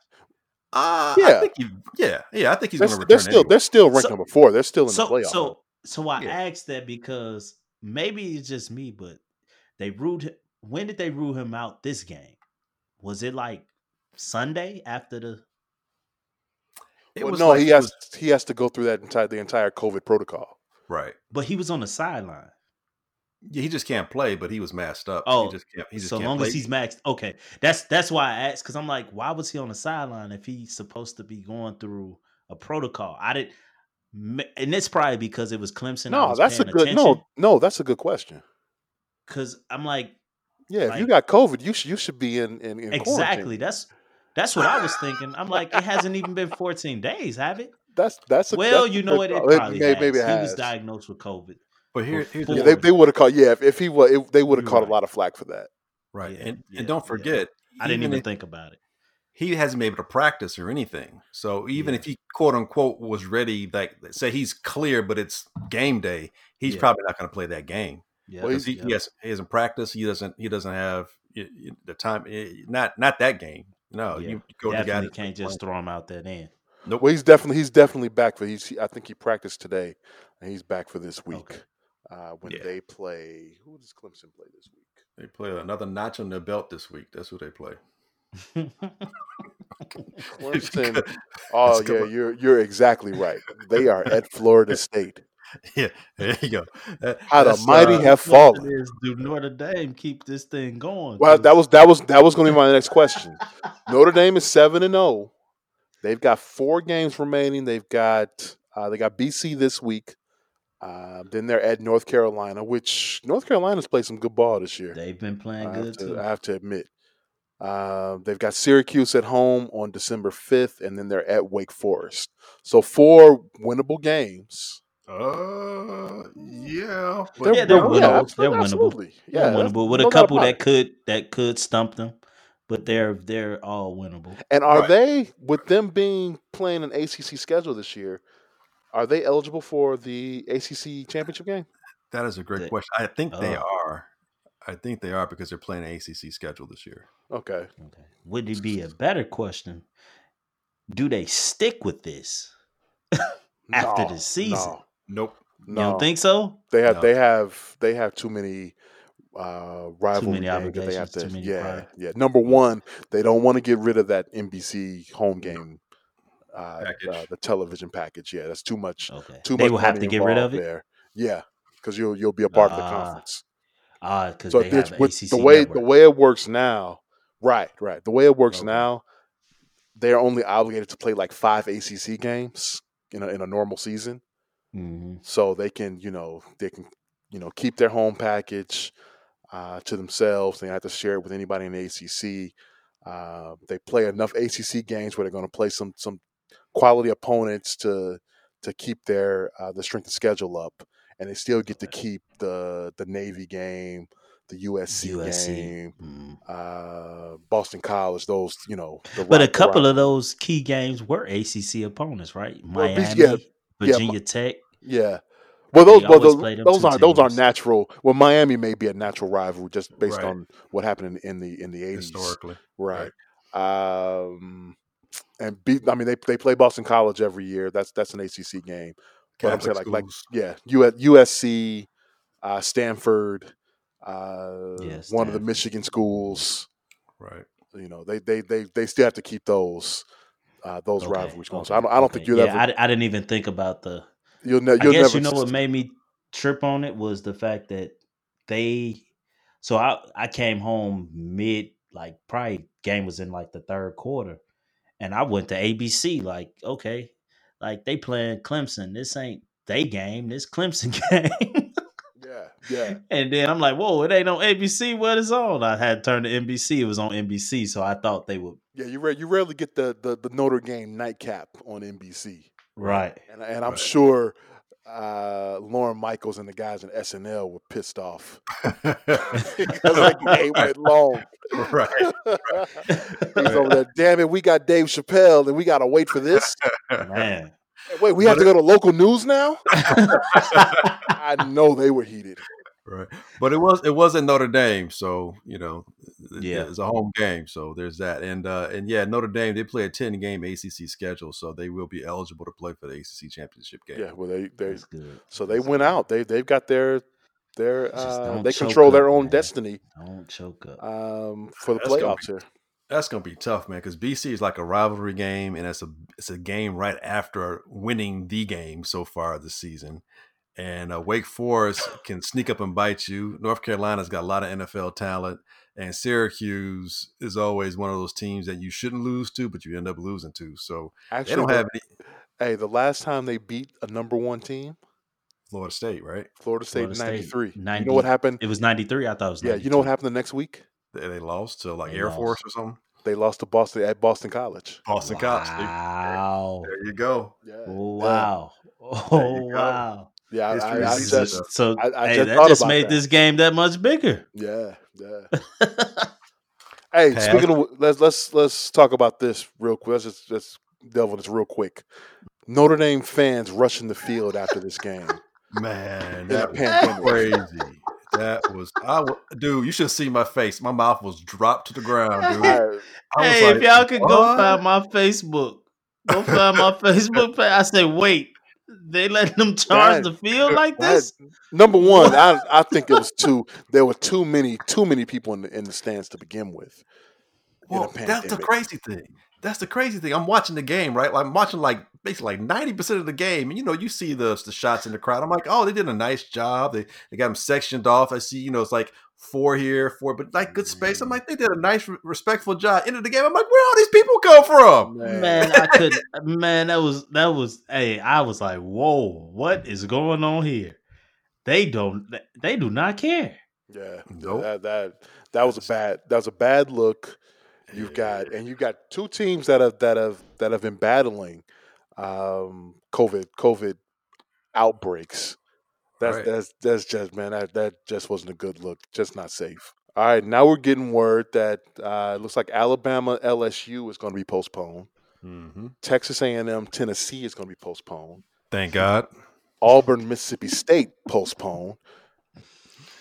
Uh, Yeah. I think he, yeah, yeah. I think he's They're, going to they're still anyway. they're still ranked So- number four. They're still in so, the playoff. so, so I Yeah. asked that because maybe it's just me, but they ruled. him- When did they rule him out this game? Was it like Sunday after the? It Well, was no, like he it has was- he has to go through that entire the entire COVID protocol. right. But he was on the sideline. Yeah, he just can't play, but he was masked up. Oh, he just can't. He just so can't long play. as he's maxed, okay. That's that's why I asked because I'm like, why was he on the sideline if he's supposed to be going through a protocol? I didn't, and it's probably because it was Clemson. No, that's a good no no that's a good question. Because I'm like, Yeah, if you got COVID, you should you should be in in, in exactly. quarantine. That's that's what I was thinking. I'm like, it hasn't even been 14 days, have it? That's that's a, well, that's you know what? It call. probably may- has. maybe it he was diagnosed with COVID. But here, here's the Yeah, they they would have caught. Yeah, if, if he was, if they would have You're caught a lot of flack for that. right, Yeah, and yeah, and don't yeah. forget, I didn't even if- think about it. he hasn't been able to practice or anything. So even Yeah. if he quote unquote was ready, like say he's clear, but it's game day, he's Yeah. probably not going to play that game. Yeah, Well, he, yeah. he, has, he hasn't practiced. He doesn't. He doesn't have y- y- the time. eh, Not not that game. No, Yeah. you go to the guy. definitely can't just playing. throw him out there then. Nope. Well, he's definitely he's definitely back for he's. I think he practiced today, and he's back for this week. Okay. Uh, when Yeah. they play, who does Clemson play this week? They play another notch on their belt this week. That's who they play. Clemson. Oh That's yeah, good. you're you're exactly right. They are at Florida State. yeah, there you go. That- How the mighty uh, have Question fallen. is, do Notre Dame keep this thing going? Well, that was that was that was going to be my next question. Notre Dame is seven and zero. They've got four games remaining. They've got uh, they got BC this week. Uh, then they're at North Carolina, which North Carolina's played some good ball this year. they've been playing I good to, too. I have to admit. Uh, they've got Syracuse at home on December fifth, and then they're at Wake Forest. So four winnable games. Uh, yeah. They're- yeah, they're they're- winnable. yeah, they're winnable. absolutely. They're Yeah, winnable with no a couple that could that could stump them, but they're they're all winnable. And are Right. they, with them being playing an ACC schedule this year, are they eligible for the ACC championship game? That is a great They- question. I think they Oh. are. I think they are because they're playing an ACC schedule this year. Okay. Okay. Would it be a better question? Do they stick with this? After No, the season. no, Nope. no. You don't think so? they have No. they have they have too many uh rivalry many games that they have to yeah prior- yeah number one they don't want to get rid of that NBC home game uh, uh the television package yeah that's too much Okay. too they much will have to get rid of it. there yeah because you'll you'll be a part of the Ah, conference Ah, because so they it's have with ACC the way network. the way it works now right right the way it works Okay. now they're only obligated to play like five ACC games in a, in a normal season Mhm. so they can you know they can you know keep their home package uh, to themselves they don't have to share it with anybody in the ACC uh, they play enough ACC games where they're going to play some some quality opponents to to keep their uh, the strength of schedule up and they still get to keep the the Navy game the USC, USC. game Mhm. uh, Boston College those you know the But a ri- the couple of those key games were ACC opponents, right? Miami, these- yeah, yeah, Virginia Tech. Yeah. Well, those, well, those, those aren't those aren't natural. Well, Miami may be a natural rival just based Right. on what happened in, in the in the eighties, Historically. right? Um, and beat. I mean, they they play Boston College every year. That's that's an ACC game. But I'm saying like like yeah, US, USC, uh, Stanford, uh, Yeah, one of the Michigan schools. Right. You know, they they they they still have to keep those uh, those Okay, rivalries going. So I don't I don't okay. think you'll yeah, ever I, I didn't even think about the. you'll, ne- I you'll guess never you know what made me trip on it was the fact that they. So I I came home mid like probably game was in like the third quarter, and I went to ABC like okay, like they playing Clemson. This ain't they game. This Clemson game. yeah Yeah. And then I'm like, whoa, it ain't on ABC. What is on? I had turned to NBC. It was on NBC, so I thought they would. Yeah, you re- you rarely get the, the the Notre Game nightcap on NBC, Right. and and I'm Right. sure uh, Lorne Michaels and the guys in SNL were pissed off because that game went long. right. He's over there. Damn it, we got Dave Chappelle, and we got to wait for this. Man. Wait, we have to go to local news now. I know they were heated. Right, but it was it was in Notre Dame, so you know, Yeah. it's a home game, so there's that, and uh, and yeah, Notre Dame they play a ten game ACC schedule, so they will be eligible to play for the ACC championship game. Yeah, well, they they That's so they went out. They they've got their their uh, they choke control their own man. destiny Don't choke up. um, for the That's gonna playoffs here. That's gonna be tough, man, because BC is like a rivalry game, and it's a it's a game right after winning the game so far this season. And uh, Wake Forest can sneak up and bite you. North Carolina's got a lot of NFL talent, and Syracuse is always one of those teams that you shouldn't lose to, but you end up losing to. So Actually, they don't have any hey, the last time they beat a number one team, Florida State, right? Florida State Florida in State, '93. You know what happened? It was 93. I thought it was Yeah, you know what happened the next week? They, they lost to like They Air lost. Force or something. They lost to Boston at Boston College. Boston College. There- Wow. There you go. Yeah, wow. Oh, go. wow. Yeah. I, History I, I just. So I- I hey, just that just made that. this game that much bigger. yeah, yeah. Hey, Pat? speaking of, let's let's let's talk about this real quick. Let's just let's delve on this real quick. Notre Dame fans rushing the field after this game. Man, that a was crazy. That was I w- dude, you should see my face. My mouth was dropped to the ground, dude. I- I Hey, like, if y'all could go find my Facebook, go find my Facebook page. I say, wait, they letting them charge That- the field like that- this? number one, I I think it was too. There were too many too many people in the in the stands to begin with. Well, that's the crazy thing. That's the crazy thing. I'm watching the game, right? Like, I'm watching like basically like 90% of the game. And you know, you see the the shots in the crowd. I'm like, oh, they did a nice job. They they got them sectioned off. I see, you know, it's like four here, four, but like good space. I'm like, they did a nice, respectful job. End of the game. I'm like, where all these people come from? Man, I could man, that was that was hey, I was like, whoa, what is going on here? They don't they do not care. Yeah, Nope. that that that was a bad that was a bad look. You've got and you've got two teams that have that have that have been battling um, COVID COVID outbreaks. That's Right. that's that's just man that that just wasn't a good look. Just not safe. All right, now we're getting word that uh, it looks like Alabama LSU is going to be postponed. Mm-hmm. Texas A&M Tennessee is going to be postponed. Thank God. Auburn Mississippi State postponed.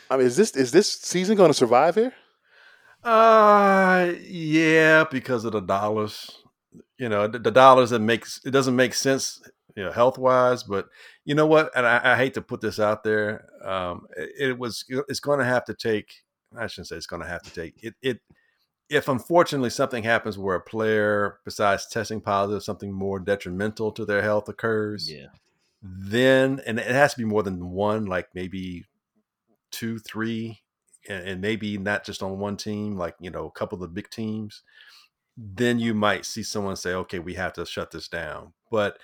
I mean, is this is this season going to survive here? Uh, yeah, because of the dollars. You know, the, the dollars that makes it doesn't make sense, you know, health wise. But you know what? And I, I hate to put this out there. Um, it, it was it's going to have to take. I shouldn't say it's going to have to take it. It if unfortunately something happens where a player, besides testing positive, something more detrimental to their health occurs, Yeah. then and it has to be more than one, like maybe two, three, and, and maybe not just on one team, like you know, a couple of the big teams. Then you might see someone say, "Okay, we have to shut this down." But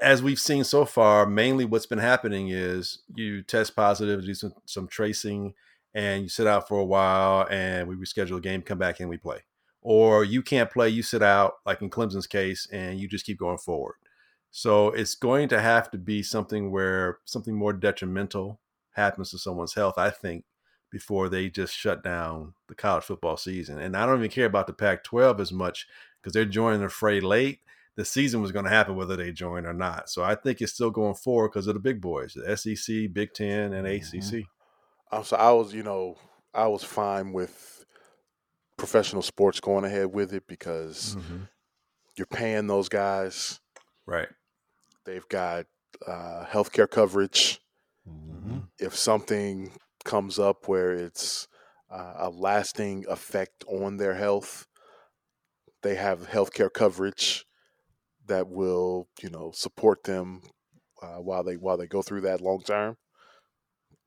as we've seen so far, mainly what's been happening is you test positive, do some, some tracing, and you sit out for a while, and we reschedule a game, come back, and we play. Or you can't play, you sit out, like in Clemson's case, and you just keep going forward. So it's going to have to be something where something more detrimental happens to someone's health, I think, before they just shut down the college football season. And I don't even care about the Pac 12 as much because they're joining the fray late. The season was going to happen whether they join or not. So I think it's still going forward because of the big boys, the SEC, Big Ten, and ACC. I'm so I was, you know, I was fine with professional sports going ahead with it because Mhm. you're paying those guys. Right. They've got uh, healthcare coverage. Mm-hmm. If something comes up where it's uh, a lasting effect on their health, they have healthcare coverage that will, you know, support them uh, while they while they go through that long term.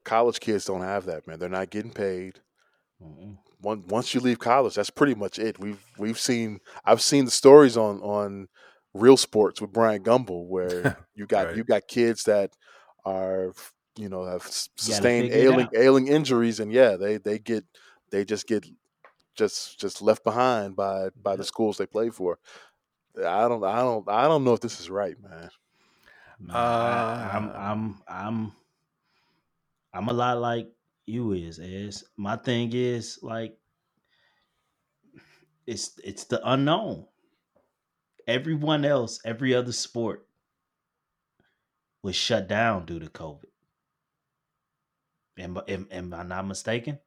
College kids don't have that, man. They're not getting paid. Mm-hmm. Once once you leave college, that's pretty much it. We've we've seen I've seen the stories on on Real Sports with Bryant Gumbel where you got Right. you got kids that are you know have s- You gotta sustained ailing ailing injuries, and yeah, they they get they just get just just left behind by by the schools they play for. I don't I don't I don't know if this is right, man. Man, I, I'm Uh, I'm I'm I'm a lot like you is is my thing is like it's it's the unknown. Everyone else, every other sport was shut down due to COVID. Am, am, am I not mistaken?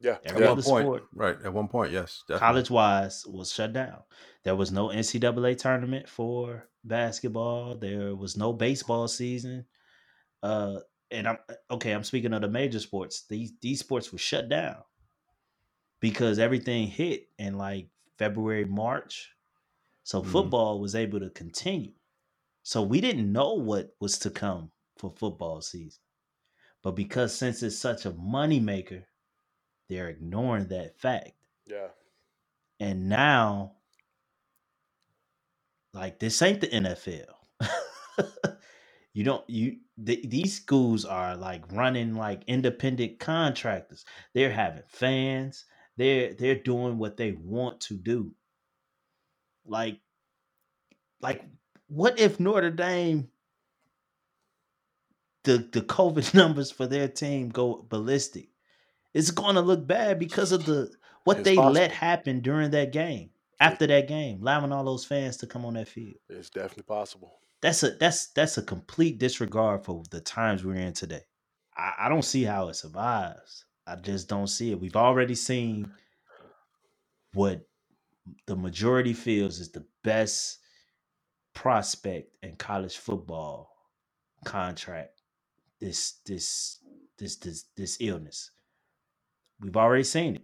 Yeah, Every At yeah. one point, sport. right? At one point, yes, college wise was shut down. There was no NCAA tournament for basketball. There was no baseball season. Uh, and I'm okay. I'm speaking of the major sports. These these sports were shut down because everything hit in like February, March. So Mhm. football was able to continue. So we didn't know what was to come for football season. But because since it's such a moneymaker, they're ignoring that fact. Yeah. And now, like this ain't the NFL. you don't you th- these schools are like running like independent contractors. They're having fans. They're they're doing what they want to do. Like, like what if Notre Dame the the COVID numbers for their team go ballistic? It's going to look bad because of the what It's they let happen during that game. After that game, allowing all those fans to come on that field. It's definitely possible. That's a that's that's a complete disregard for the times we're in today. I, I don't see how it survives. I just don't see it. We've already seen what the majority feels is the best prospect in college football contract this this this this this illness. We've already seen it.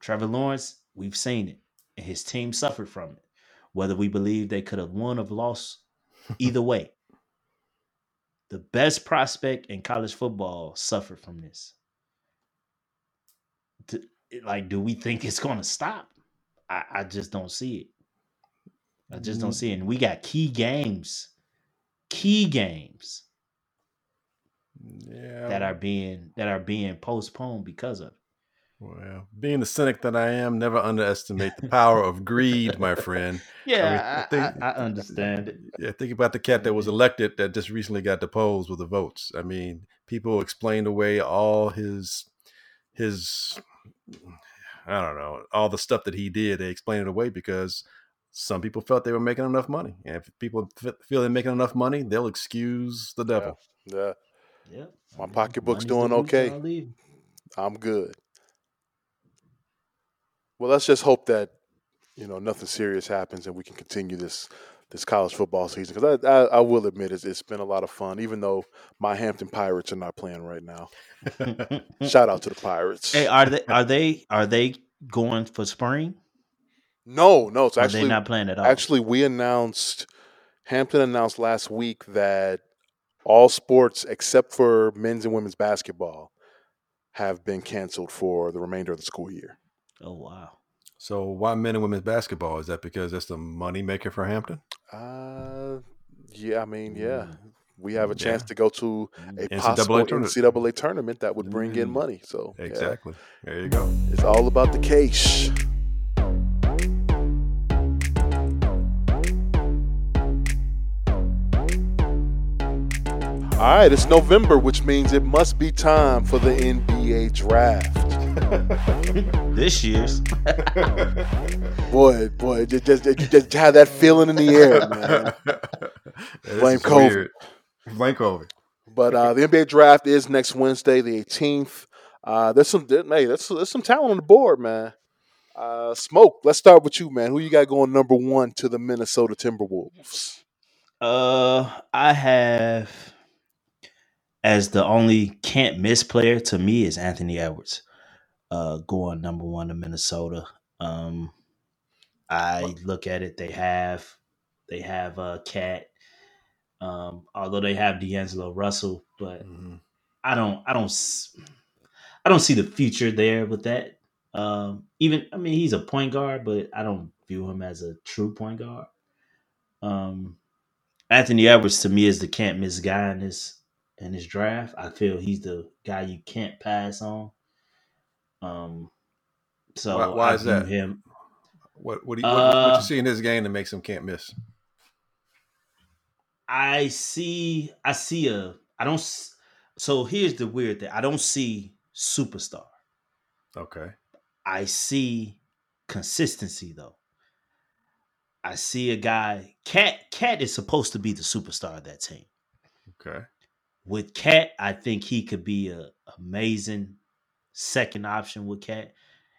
Trevor Lawrence, we've seen it. And his team suffered from it. Whether we believe they could have won or lost, either way. The best prospect in college football suffered from this. D- Like, do we think it's going to stop? I, I just don't see it. I just don't mm. see it. And we got key games, key games Yeah. that are being that are being postponed because of it. Well, being the cynic that I am, never underestimate the power of greed, my friend. Yeah, I I, think- I, I understand it. Yeah, think about the cat that was elected that just recently got deposed with the votes. I mean, people explained away all his his I don't know, all the stuff that he did. They explained it away because some people felt they were making enough money. And if people f- feel they're making enough money, they'll excuse the devil. Yeah. Yep. My mean, pocketbook's money's doing okay. I'm good. Well, let's just hope that you know nothing serious happens and we can continue this this college football season because I, I I will admit it's, it's been a lot of fun even though my Hampton Pirates are not playing right now. Shout out to the Pirates. hey, are they are they are they going for spring? no, no, it's actually they not playing at all? actually we announced Hampton announced last week that all sports except for men's and women's basketball have been canceled for the remainder of the school year. Oh wow. So why men and women's basketball? Is that because that's the money maker for Hampton? Uh, yeah, I mean, yeah, Mm. we have a chance Yeah. to go to a NCAA possible tournament. NCAA tournament that would bring in Mm. money. So yeah, Exactly. There you go. it's all about the cash. All right, it's November, which means it must be time for the NBA draft. This year's Boy, boy, just, just, you just have that feeling in the air, man. This Blame is COVID. weird. Blame COVID. But uh, the NBA draft is next Wednesday, the 18th. Uh, there's some hey, there's, there's some talent on the board, man. Uh, Smoke, let's start with you, man. Who you got going number one to the Minnesota Timberwolves? Uh, I have as the only can't miss player to me is Anthony Edwards. Uh, going number one to Minnesota. Um, I look at it. They have they have a cat. Um, although they have D'Angelo Russell, but Mhm. I don't I don't I don't see the future there with that. Um, even I mean he's a point guard, but I don't view him as a true point guard. Um, Anthony Edwards to me is the can't miss guy in this in this draft. I feel he's the guy you can't pass on. Um, so Why- why is that? Him, What what, do you, what, what Uh, you see in this game that makes him can't miss? I see. I see a. I don't. So here's the weird thing. I don't see superstar. Okay. I see consistency though. I see a guy. Cat. Cat is supposed to be the superstar of that team. Okay. With Cat, I think he could be a amazing second option with Cat.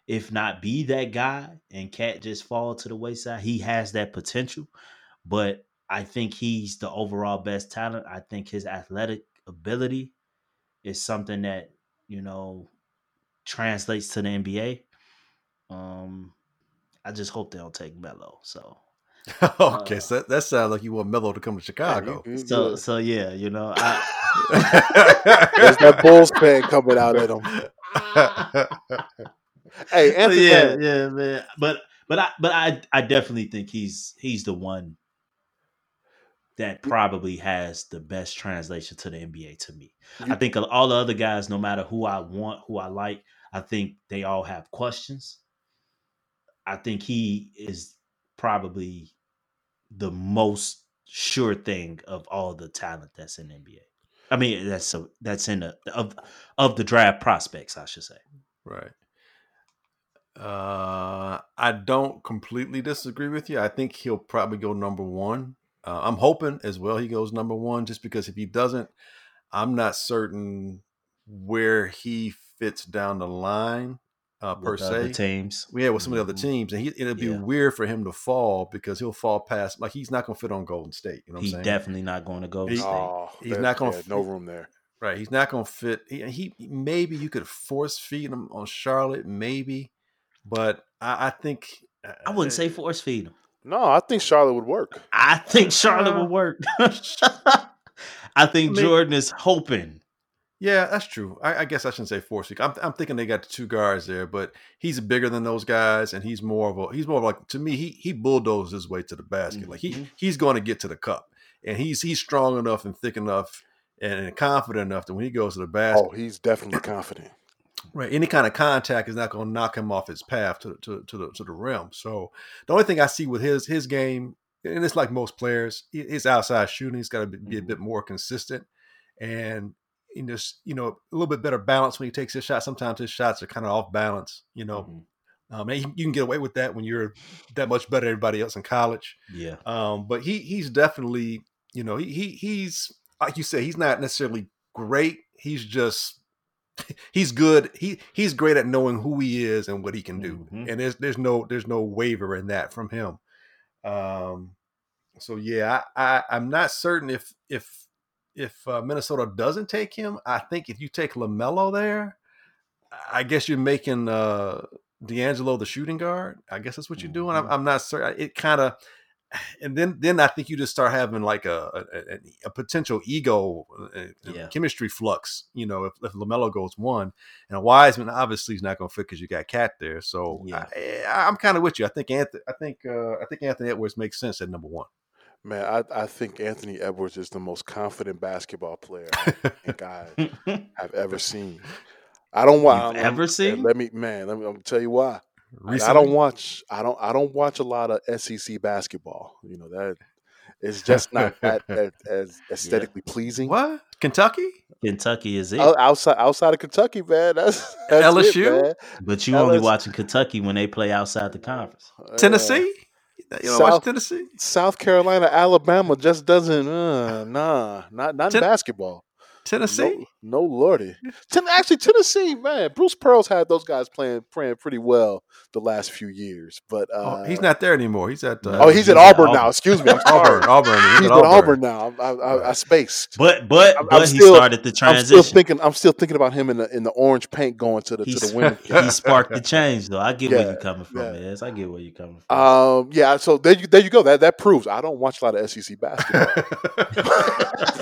If not be that guy and Cat just fall to the wayside, he has that potential. But I think he's the overall best talent. I think his athletic ability is something that, you know, translates to the NBA. Um, I just hope they don't take Melo. So okay. Uh, so that, that sounds like you want Melo to come to Chicago. You- you- so so yeah, you know, I There's that Bulls fan coming out at him. Hey, yeah, man, yeah, man. But but I but I I definitely think he's he's the one that mm. probably has the best translation to the NBA to me. I think all the other guys, no matter who I want, who I like, I think they all have questions. I think he is probably the most sure thing of all the talent that's in the NBA. I mean, that's a, that's in the of of the draft prospects, I should say. Right. Uh, I don't completely disagree with you. I think he'll probably go number one. Uh, I'm hoping as well he goes number one, just because if he doesn't, I'm not certain where he fits down the line uh, per with the se. teams. Yeah, with some of the other Mhm. teams, and he, it'll be Yeah. weird for him to fall because he'll fall past. Like he's not going to fit on Golden State. You know what He's I'm saying? definitely not going to go He- state. Oh, He's there- not gonna yeah, no room there. Right. He's not going to fit. He, he maybe you could force feed him on Charlotte, maybe, but I, I think I wouldn't say force feed him. No, I think Charlotte would work. I think Charlotte Uh, would work. I think I mean- Jordan is hoping. Yeah, that's true. I, I guess I shouldn't say force feed. I'm, I'm thinking they got the two guards there, but he's bigger than those guys, and he's more of a he's more of like to me he he bulldozed his way to the basket. Like he Mhm. he's going to get to the cup, and he's he's strong enough and thick enough and confident enough that when he goes to the basket, Oh, he's definitely confident. Right. Any kind of contact is not going to knock him off his path to, to, to the to the rim. So the only thing I see with his his game, and it's like most players, his outside shooting. He's got to be, be a Mhm. bit more consistent, and you know, you know, a little bit better balance when he takes his shot. Sometimes his shots are kind of off balance. You know, Mhm. um, and you can get away with that when you're that much better than everybody else in college. Yeah. Um, but he he's definitely, you know, he, he he's like you say, he's not necessarily great. He's just he's good. He he's great at knowing who he is and what he can do. Mhm. And there's there's no there's no waiver in that from him. Um, so yeah, I, I I'm not certain if if if uh, Minnesota doesn't take him. I think if you take Lamelo there, I guess you're making uh D'Angelo the shooting guard. I guess that's what you're doing. I'm, Mhm. I'm not certain. It kind of, and then then I think you just start having like a a, a- potential ego, uh, Yeah. chemistry flux. You know, if, if Lamelo goes one, and Wiseman obviously is not going to fit because you got Cat there. So Yeah. I, I'm kind of with you. I think Anthony. I think uh, I think Anthony Edwards makes sense at number one. Man, I, I think Anthony Edwards is the most confident basketball player I think I have ever seen. I don't watch. You've ever seen? Let me, man. Let me. I'm tell you why. Like, I don't watch. I don't. I don't watch a lot of SEC basketball. You know that it's just not that, that as aesthetically pleasing. What Kentucky? Kentucky is it. Outside outside of Kentucky, man. That's, that's LSU? It, man. but you only LSU. watching Kentucky when they play outside the conference. Tennessee? You know watch South- Tennessee? South Carolina, Alabama just doesn't. Uh, nah, not not in Ten- basketball. Tennessee? No, no lordy. Ten, actually, Tennessee, man. Bruce Pearl's had those guys playing playing pretty well the last few years, but uh, oh, he's not there anymore. He's at uh, Oh, he's at He's at Auburn now. Auburn. Excuse me. I'm sorry. Auburn. Auburn. He's, He's, at Auburn, now. I, I, I, I spaced. But but I'm- but I'm he started the I'm transition. still thinking. I'm still thinking about him in the in the orange paint going to the to the women. he sparked the change though. I get where you're coming from, yeah. yes. I get where you're coming from. Um, yeah. So there you there you go. That that proves I don't watch a lot of SEC basketball.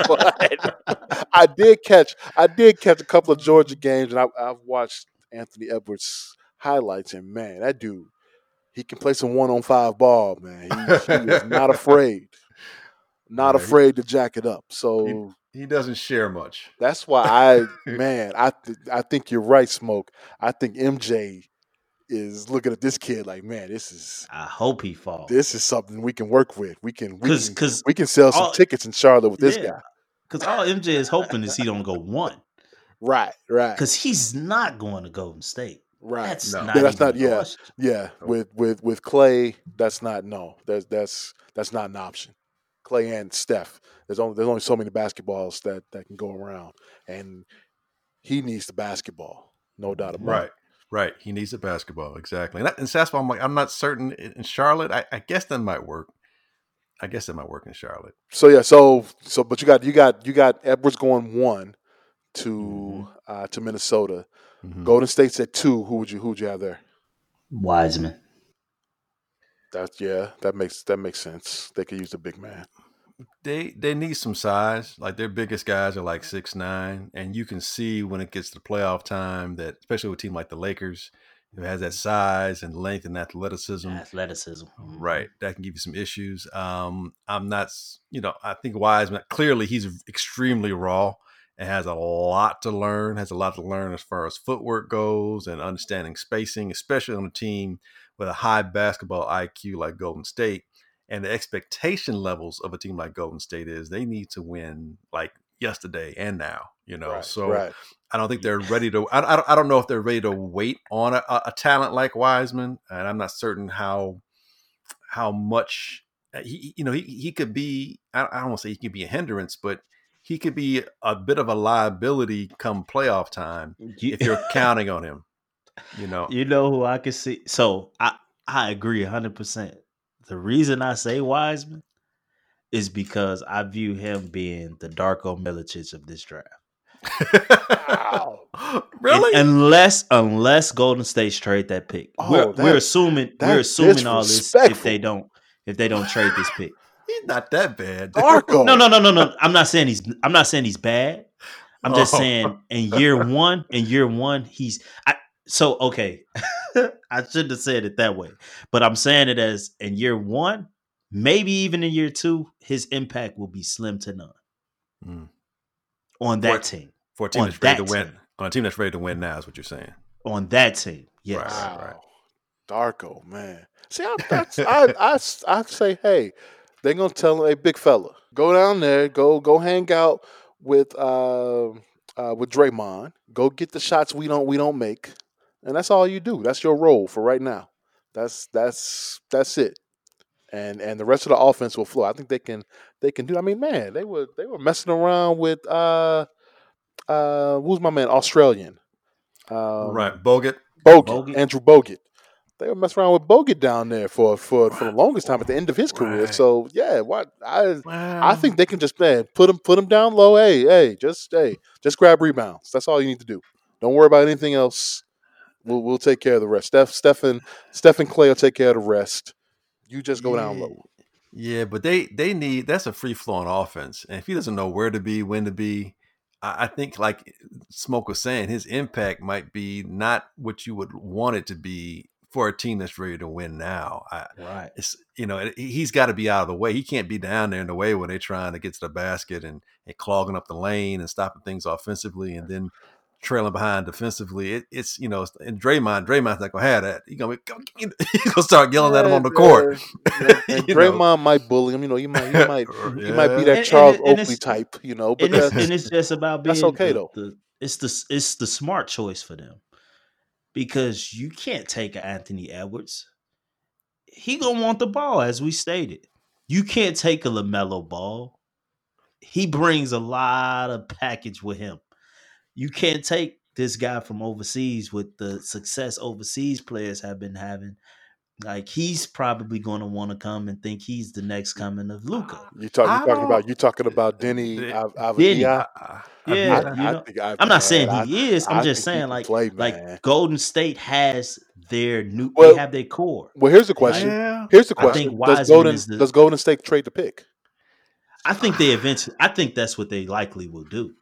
but I did catch I did catch a couple of Georgia games, and I, I've watched Anthony Edwards highlights, and man, that dude, he can play some one on five ball, man. He, he is not afraid, not Yeah, he- afraid to jack it up. So he doesn't share much. That's why I man, I th- I think you're right, Smoke. I think MJ is looking at this kid like, man, this is I hope he falls. this is something we can work with. We can we 'Cause- can, 'cause we can sell some all- tickets in Charlotte with this Yeah. guy. Because all MJ is hoping is he don't go one. Right, right, Because he's not going to Golden State. right. That's No. not. Yeah, that's even not- a yeah. question. yeah, with with with Clay, that's not no. That's that's that's not an option. Clay and Steph. There's only there's only so many basketballs that that can go around, and he needs the basketball, no doubt about Right. it. Right. Right. He needs the basketball. Exactly. And, that, and so that's why I'm like, I'm not certain in in Charlotte. I, I guess that might work. I guess that might work in Charlotte. So yeah, so so but you got you got you got Edwards going one to Mhm. uh, to Minnesota. Mhm. Golden State's at two. Who would you who would you have there? Wiseman. That's yeah, that makes that makes sense. They could use the big man. They they need some size. Like their biggest guys are like six nine, and you can see when it gets to playoff time that, especially with a team like the Lakers, who has that size and length and athleticism, Athleticism. Mhm. right? That can give you some issues. Um, I'm not, you know, I think Wiseman clearly he's extremely raw and has a lot to learn. Has a lot to learn as far as footwork goes and understanding spacing, especially on a team with a high basketball IQ like Golden State. And the expectation levels of a team like Golden State is they need to win like yesterday and now. You know, right, so right. I don't think they're ready to. I, I, don't- I don't know if they're ready to wait on a, a talent like Wiseman, and I'm not certain how how much uh, he you know he he could be. I, I don't want to say he could be a hindrance, but he could be a bit of a liability come playoff time if you're counting on him. You know, you know who I can see. So I I agree hundred percent. The reason I say Wiseman is because I view him being the Darko Milicic of this draft. Wow. really? Un- unless unless Golden State trade that pick, Oh, we're, we're assuming we're assuming all this if they don't if they don't trade this pick. He's not that bad. Darko. No, no, no, no, no. I'm not saying he's. I'm not saying he's bad. I'm just Oh. saying in year one, in year one, he's. I, so okay, I shouldn't have said it that way, but I'm saying it as in year one, maybe even in year two, his impact will be slim to none Mm. on that What? team. For a team on that's ready to that win, team. on a team that's ready to win now is what you're saying. On that team, yes. Right. Wow. Darko, man. See, I, that's, I, I, s- I say, hey, they're gonna tell him, hey, big fella, go down there, go, go hang out with, uh, uh, with Draymond. Go get the shots we don't, we don't make, and that's all you do. That's your role for right now. That's that's that's it. And and the rest of the offense will flow. I think they can they can do. I mean, man, they were they were messing around with uh uh who's my man Australian. Um, right, Bogut. Bogut, Bogut. Andrew Bogut. They were messing around with Bogut down there for for for the longest time at the end of his career. Right. So yeah, what I I Um, think they can just man put him put him down low. Hey hey, just hey just grab rebounds. That's all you need to do. Don't worry about anything else. We'll we'll take care of the rest. Steph Steph and Steph and Clay will take care of the rest. You just go down low. Yeah, but they they need that's a free flowing offense, and if he doesn't know where to be, when to be, I, I think like Smoke was saying, his impact might be not what you would want it to be for a team that's ready to win now. I, Right. it's you know he's got to be out of the way. He can't be down there in the way when they're trying to get to the basket and, and clogging up the lane and stopping things offensively, and then trailing behind defensively. It, it's you know, and Draymond, Draymond's not gonna have that. He's gonna be, he's gonna start yelling at him on the court. Yeah, and You know. Draymond might bully him. You know, he might he might he might be that And- Charles and- and Oakley type. You know, but and it's, and it's just about being that's okay, the- though. the- it's the it's the smart choice for them because you can't take Anthony Edwards. He gonna want the ball, as we stated. You can't take a LaMelo Ball. He brings a lot of package with him. You can't take this guy from overseas with the success overseas players have been having. Like he's probably going to want to come and think he's the next coming of Luka. Ah, you talk, I you talking about you talking about Denny The- Av- Denny. Avdia? I- Yeah, I- you know, think I- I'm not saying man, he is. I'm I just saying like play, like Golden State has their new. Well- they have their core. Well, here's the question. Yeah. Here's the question. does Golden the- does Golden State trade the pick? I think they eventually. I think that's what they likely will do.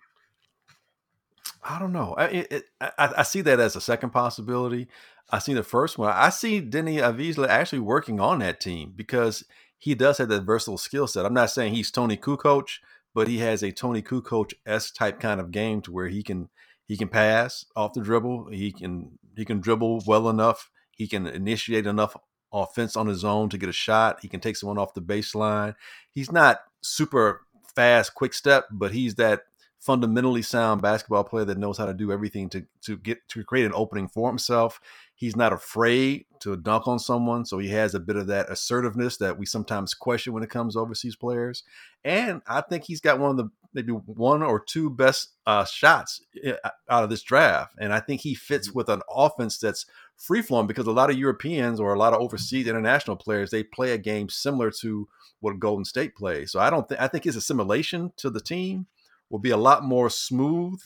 I don't know. I, it, I, I see that as a second possibility. I see the first one. I see Denny Avizla actually working on that team because he does have that versatile skill set. I'm not saying he's Toni Kukoc, but he has a Toni Kukoc s type kind of game to where he can he can pass off the dribble. He can he can dribble well enough. He can initiate enough offense on his own to get a shot. He can take someone off the baseline. He's not super fast, quick step, but he's that fundamentally sound basketball player that knows how to do everything to to get to create an opening for himself. He's not afraid to dunk on someone, so he has a bit of that assertiveness that we sometimes question when it comes to overseas players. And I think he's got one of the maybe one or two best uh, shots eh, out of this draft. And I think he fits with an offense that's free flowing because a lot of Europeans or a lot of overseas international players they play a game similar to what Golden State plays. So I don't think I think his assimilation to the team will be a lot more smooth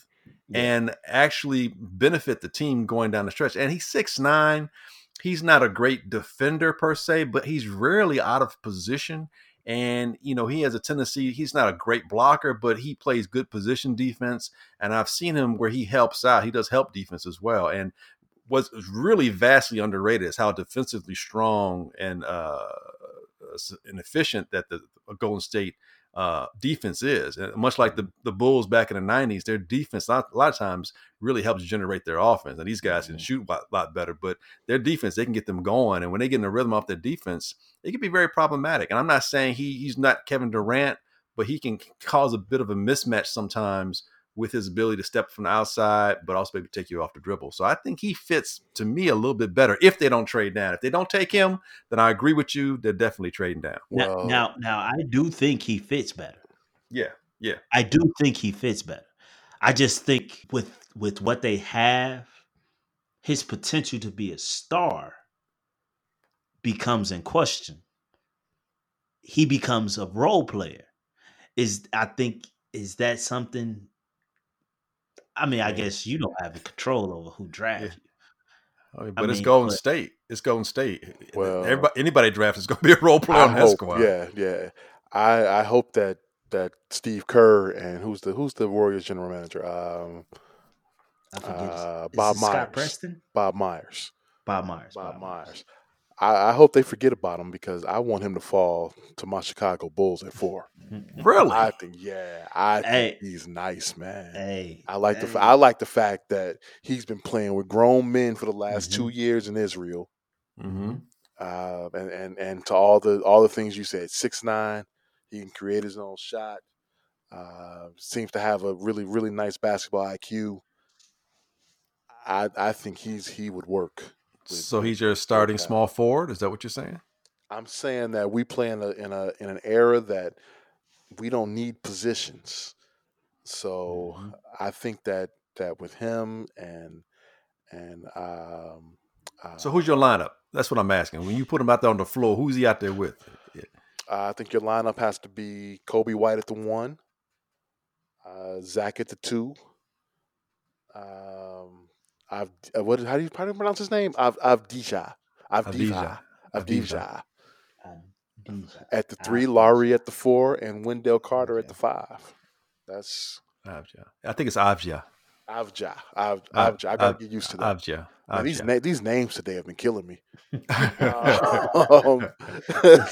yeah. and actually benefit the team going down the stretch. And he's six nine. He's not a great defender per se, but he's rarely out of position. And you know he has a tendency. He's not a great blocker, but he plays good position defense. And I've seen him where he helps out. He does help defense as well. And what's really vastly underrated is how defensively strong and uh, and efficient that the Golden State uh, defense is. And much like the, the Bulls back in the 90s, their defense a lot, a lot of times really helps generate their offense. And these guys can mm-hmm. shoot a lot, lot, better, but their defense, they can get them going. And when they get in a rhythm off their defense, it can be very problematic. And I'm not saying he, he's not Kevin Durant, but he can cause a bit of a mismatch sometimes with his ability to step from the outside, but also maybe take you off the dribble. So I think he fits to me a little bit better if they don't trade down. If they don't take him, then I agree with you. They're definitely trading down. Now, now, now I do think he fits better. Yeah, yeah. I do think he fits better. I just think with with what they have, his potential to be a star becomes in question. He becomes a role player. Is I think is that something I mean, I guess you don't have the control over who drafts you. I mean, but I it's Golden but, State. It's Golden State. Well, Everybody, anybody drafted is going to be a role player I on hope, squad. Yeah, yeah. I I hope that that Steve Kerr and who's the who's the Warriors general manager? Um, uh, Bob Myers. Scott Preston. Bob Myers. Bob Myers. Bob, Bob Myers. Myers. I, I, hope they forget about him because I want him to fall to my Chicago Bulls at four. Really? I think yeah. I hey. think he's nice, man. Hey, I like hey. the I like the fact that he's been playing with grown men for the last mm-hmm. two years in Israel. Mm-hmm. Uh, and and and to all the all the things you said, six nine, he can create his own shot. Uh, seems to have a really really nice basketball IQ. I I think he's he would work so he's your starting small forward. Is that what you're saying? I'm saying that we play in a in a in an era that we don't need positions. So mm-hmm. I think that that with him and and um, uh, so who's your lineup? That's what I'm asking. When you put him out there on the floor, who's he out there with? Yeah. Uh, I think your lineup has to be Coby White at the one, uh, Zach at the two, um, I've uh, what? How do you, how do you pronounce his name? I've Avdija. Avdija. Avdija. At the three, Lauri at the four, and Wendell Carter at the five. That's Avja. I think it's Avja. Avja. Av, Avja. I gotta get used to that. Avja. Man, these na- these names today have been killing me. um,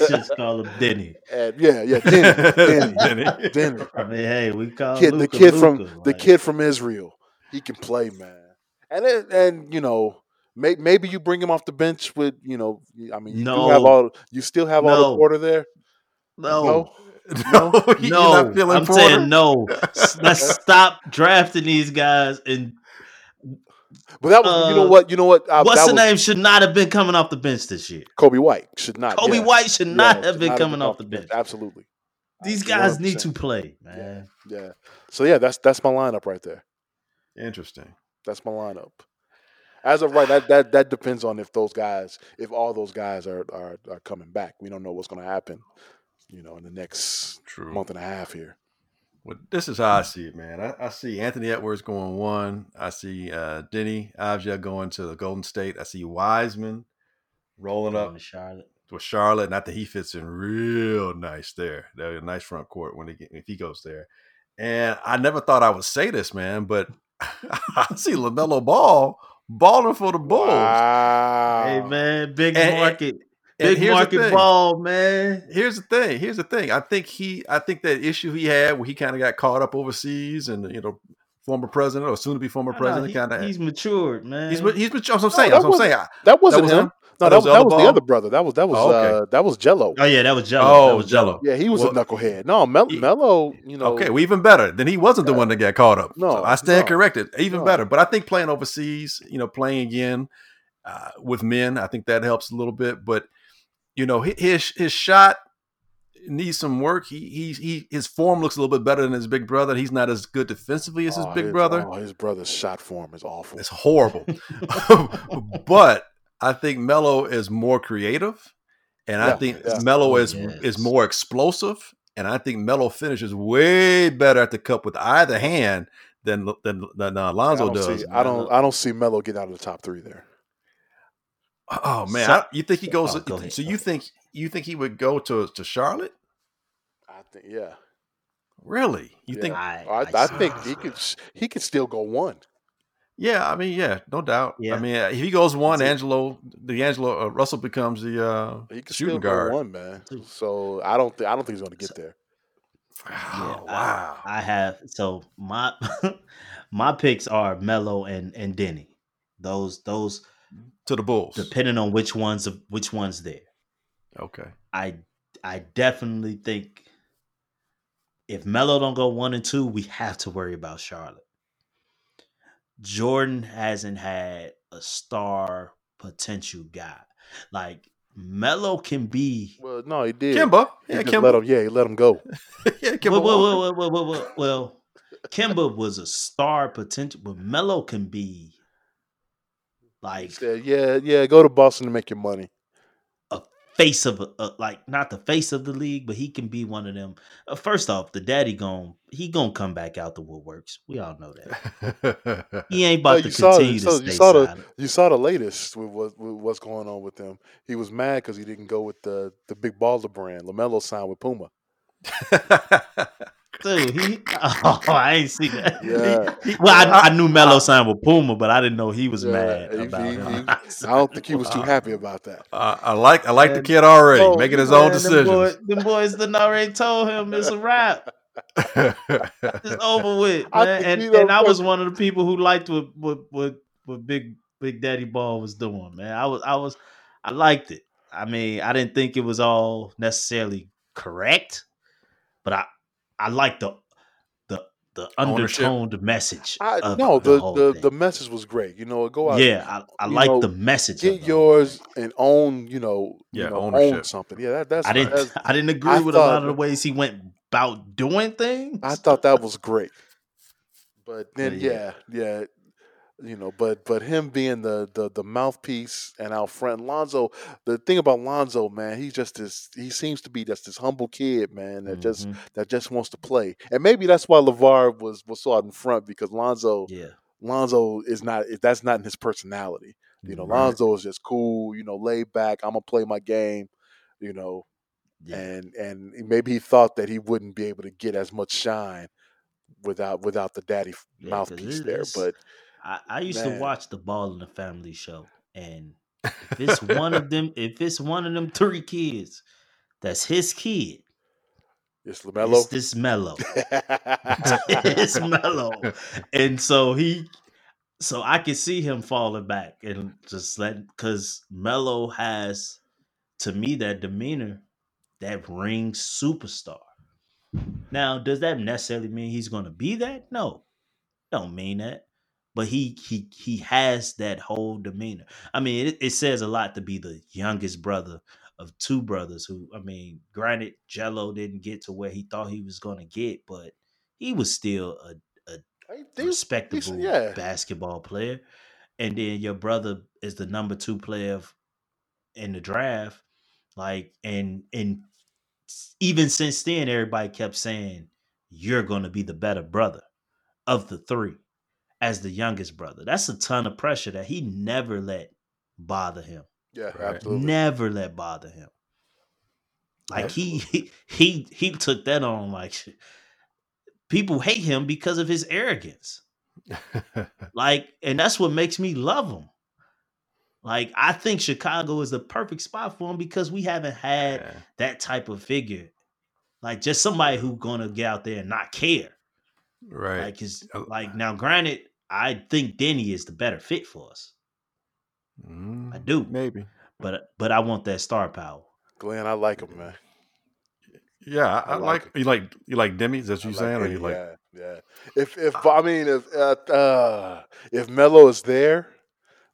just call him Denny. And yeah, yeah, Denny, Denny, Denny. Denny. I mean, hey, we call kid, Luka, the kid Luka, from like. the kid from Israel. He can play, man and it, and you know may, maybe you bring him off the bench with you know I mean you no. have all you still have no. all the Porter there. No. No. No, no. I'm Porter? saying no. Let's stop drafting these guys and but that was, uh, you know uh, what, you know what. I, what's the was, name should not have been coming off the bench this year. Coby White should not. Kobe yeah. White should not yeah, have should been not coming have off the bench. bench. Absolutely. These guys 100%. need to play, man. Yeah. yeah. So yeah, that's that's my lineup right there. Interesting. That's my lineup. As of right, that that that depends on if those guys, if all those guys are are, are coming back. We don't know what's going to happen, you know, in the next True. month and a half here. Well, this is how I see it, man. I, I see Anthony Edwards going one. I see uh, Deni Avdija going to the Golden State. I see Wiseman rolling up to Charlotte. With Charlotte, Not that he fits in real nice there. They're a nice front court when he if he goes there. And I never thought I would say this, man, but I see LaMelo Ball balling for the Bulls. Wow. Hey man, big and, market. And Big here's the market ball, man. Here's the thing. Here's the thing. I think he. I think that issue he had where he kind of got caught up overseas, and you know, former president or soon to be former president, kind of. he's matured, man. He's he's. That's what I'm No, saying. that That's what I'm wasn't- saying. That wasn't was him. him? No, That that, was that was the other brother. That was that was Oh, okay. uh, that was Gelo. oh yeah, that was Gelo. Oh, that was Gelo. Yeah, he was Well- a knucklehead. No, Mel- He- Melo, you know. okay, well, even better. Then he wasn't the one that got caught up. No, So I stand no. corrected. Even No. better. But I think playing overseas, you know, playing again uh, with men, I think that helps a little bit. But you know, his his shot needs some work. He he he his form looks a little bit better than his big brother. He's not as good defensively as his oh, big brother. Oh, his brother's shot form is awful. It's horrible. but I think Melo is more creative, and I think yeah. Melo Oh, is yes. is more explosive, and I think Melo finishes way better at the cup with either hand than than than uh, I Alonzo don't does. see. I don't. I don't see Melo getting out of the top three there. Oh man, So- I- you think he goes? Oh, go ahead. so you think you think he would go to to Charlotte? I think. Yeah. Really? You Yeah. think? I, I, I I think he could. He could still go one. Yeah, I mean, yeah, no doubt. Yeah. I mean, if he goes one, Angelo, D'Angelo, uh, Russell becomes the uh, He could shooting guard. one, man. So I don't. Think. I don't think he's going to get So- there. Oh, I- wow. I have so my my picks are Melo and and Denny. Those those to the Bulls. depending on which ones of which ones there. Okay. I I definitely think if Melo don't go one and two, we have to worry about Charlotte. Jordan hasn't had a star potential guy. Like Melo can be Well, no, he did. Kemba. He Yeah, just Kemba. let him. Yeah, he let him go. yeah, Kemba. well, well, well, well, well, well, well, Kemba was a star potential, but Melo can be He like said, "Yeah, yeah, go to Boston to make your money." Face of a, uh, like not the face of the league, but he can be one of them. Uh, first off, the daddy gon' he gonna come back out the woodworks. We all know that. He ain't about you to saw the- continue you to saw- stay you saw the- You saw the latest with, what, with what's going on with him. He was mad because he didn't go with the the big baller brand. Lamelo signed with Puma. Dude, he oh, I ain't see that. Yeah. Well, I, I knew Melo signed with Puma, but I didn't know he was Yeah, mad he- about he- him. I don't think he was too happy about that. Uh, I like I like the kid already, Oh, making his man, own them decisions. boy- Them boys done already told him it's a wrap. It's over with, man. think And he and I was one of the people who liked what what what, what Big Big Daddy Ball was doing, man. I was I was I liked it. I mean, I didn't think it was all necessarily correct, but I I like the the the Ownership. undertoned message. I of no, the the the, the message was great. You know, go out, yeah, I, I like know, the message. get of yours and own. You know, you Yeah, know, ownership. own something. Yeah, that, that's I didn't that's- I didn't agree I with a lot of the ways he went about doing things. I thought that was great. But then, But yeah, yeah. yeah, you know, but but him being the the the mouthpiece and out front, Lonzo. The thing about Lonzo, man, he's just this. He seems to be just this humble kid, man, that just Mhm. that just wants to play. And maybe that's why LaVar was was so out in front because Lonzo yeah. Lonzo is not. That's not in his personality. You know, Right. Lonzo is just cool. You know, laid back. I'm gonna play my game. You know, Yeah. and and maybe he thought that he wouldn't be able to get as much shine without without the daddy Yeah, mouthpiece there. But I, I used Man. to watch the Ball in the Family show, and if it's one of them, if it's one of them three kids, that's his kid. it's It's this mellow. it's mellow, and so he, so I can see him falling back and just let because Melo has, to me, that demeanor, that ring superstar. Now, does that necessarily mean he's going to be that? No, don't mean that. But he he he has that whole demeanor. I mean, it, it says a lot to be the youngest brother of two brothers. Who I mean, granted, Gelo didn't get to where he thought he was going to get, but he was still a they- respectable yeah. basketball player. And then your brother is the number two player of- in the draft. Like, and and even since then, everybody kept saying you're going to be the better brother of the three as the youngest brother. That's a ton of pressure that he never let bother him. yeah, Right. absolutely. Never let bother him. Like Absolutely. he he he took that on like people hate him because of his arrogance. Like, and that's what makes me love him. Like I think Chicago is the perfect spot for him because we haven't had Yeah. that type of figure. Like just somebody who gonna get out there and not care. Right. Like is like now granted, I think Denny is the better fit for us. Mm, I do. Maybe. But but I want that star power. Glenn, I like him, man. Yeah, I, I I like like you like you like Demi. Is that what I you saying? or Eddie, you like yeah, yeah. If if I mean if uh, uh if Melo is there,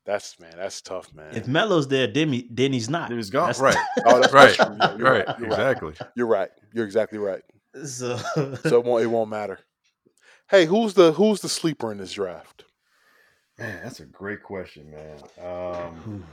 that's man, that's tough, man. If Melo's there, Denny Denny's not. Demi's gone? That's- Right. oh, that's, right. Yeah, you're right. right. You're right. Exactly. You're right. You're exactly right. So, So it won't, it won't matter. Hey, who's the who's the sleeper in this draft? Man, that's a great question, man. Um,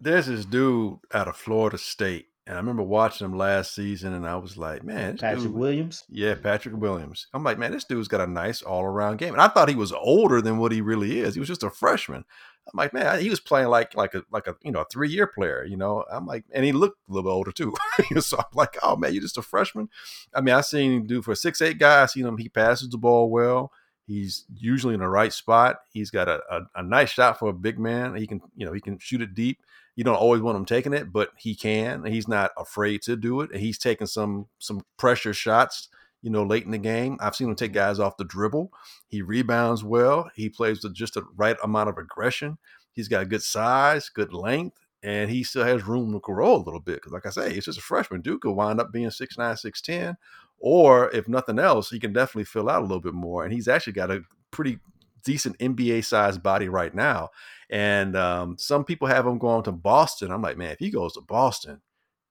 there's this dude out of Florida State, and I remember watching him last season, and I was like, man, Patrick dude, Williams. yeah, Patrick Williams. I'm like, man, this dude's got a nice all around game, and I thought he was older than what he really is. He was just a freshman. I'm like, man, he was playing like like a like a you know a three year player. You know, I'm like, and he looked a little bit older too. so I'm like, oh man, you're just a freshman. I mean, I seen him do for a six eight guy. I seen him. He passes the ball well. He's usually in the right spot. He's got a, a, a nice shot for a big man. He can, you know, he can shoot it deep. You don't always want him taking it, but he can. He's not afraid to do it. And he's taking some some pressure shots, you know, late in the game. I've seen him take guys off the dribble. He rebounds well. He plays with just the right amount of aggression. He's got good size, good length, and he still has room to grow a little bit. Because, like I say, he's just a freshman. Duke could wind up being 6'9, 6'10. Or if nothing else, he can definitely fill out a little bit more. And he's actually got a pretty decent NBA sized body right now. And um, some people have him going to Boston. I'm like, man, if he goes to Boston,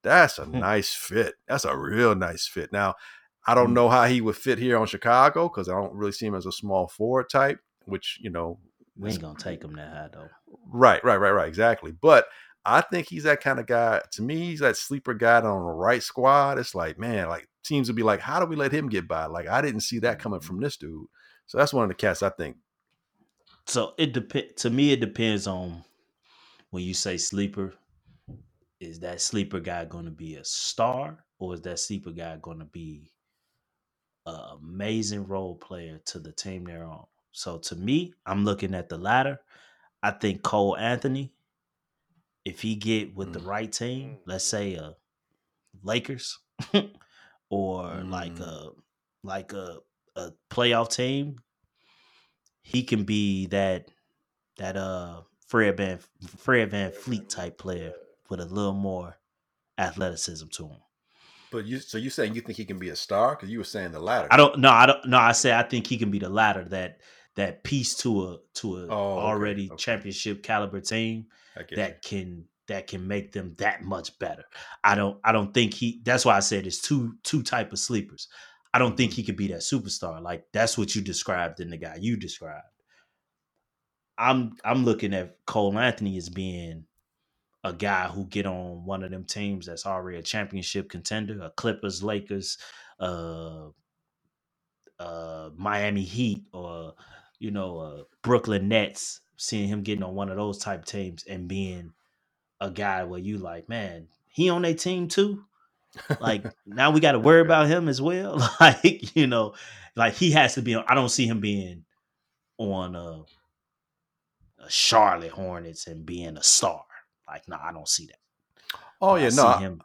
that's a Hmm. nice fit. That's a real nice fit. Now, I don't Hmm. know how he would fit here on Chicago because I don't really see him as a small forward type, which, you know, We ain't gonna take him that high though. Right, right, right, right, exactly. But I think he's that kind of guy. To me, he's that sleeper guy on the right squad. It's like, man, like teams would be like, how do we let him get by? Like, I didn't see that coming from this dude. So that's one of the cats I think. So it depend to me. It depends on when you say sleeper. Is that sleeper guy going to be a star, or is that sleeper guy going to be an amazing role player to the team they're on? So to me, I'm looking at the latter. I think Cole Anthony, if he get with the Mm. right team, let's say uh Lakers or like Mm. a like a a playoff team, he can be that that uh Fred Van Fred VanVleet type player with a little more athleticism to him. But you, so you saying you think he can be a star? Because you were saying the latter. I don't no I don't no I say I think he can be the latter that that piece to a to a Oh, already okay. championship caliber team that can that can make them that much better. I don't I don't think he that's why I said it's two two type of sleepers. I don't think mm-hmm. he could be that superstar. Like that's what you described in the guy you described. I'm I'm looking at Cole Anthony as being a guy who get on one of them teams that's already a championship contender, a Clippers, Lakers, uh uh Miami Heat or you know uh Brooklyn Nets, seeing him getting on one of those type teams and being a guy where you like, man, he on their team too. Like now we got to worry about him as well. like you know, like he has to be. on I don't see him being on uh, a Charlotte Hornets and being a star. Like no, I don't see that. Oh But I yeah, see no. I- him.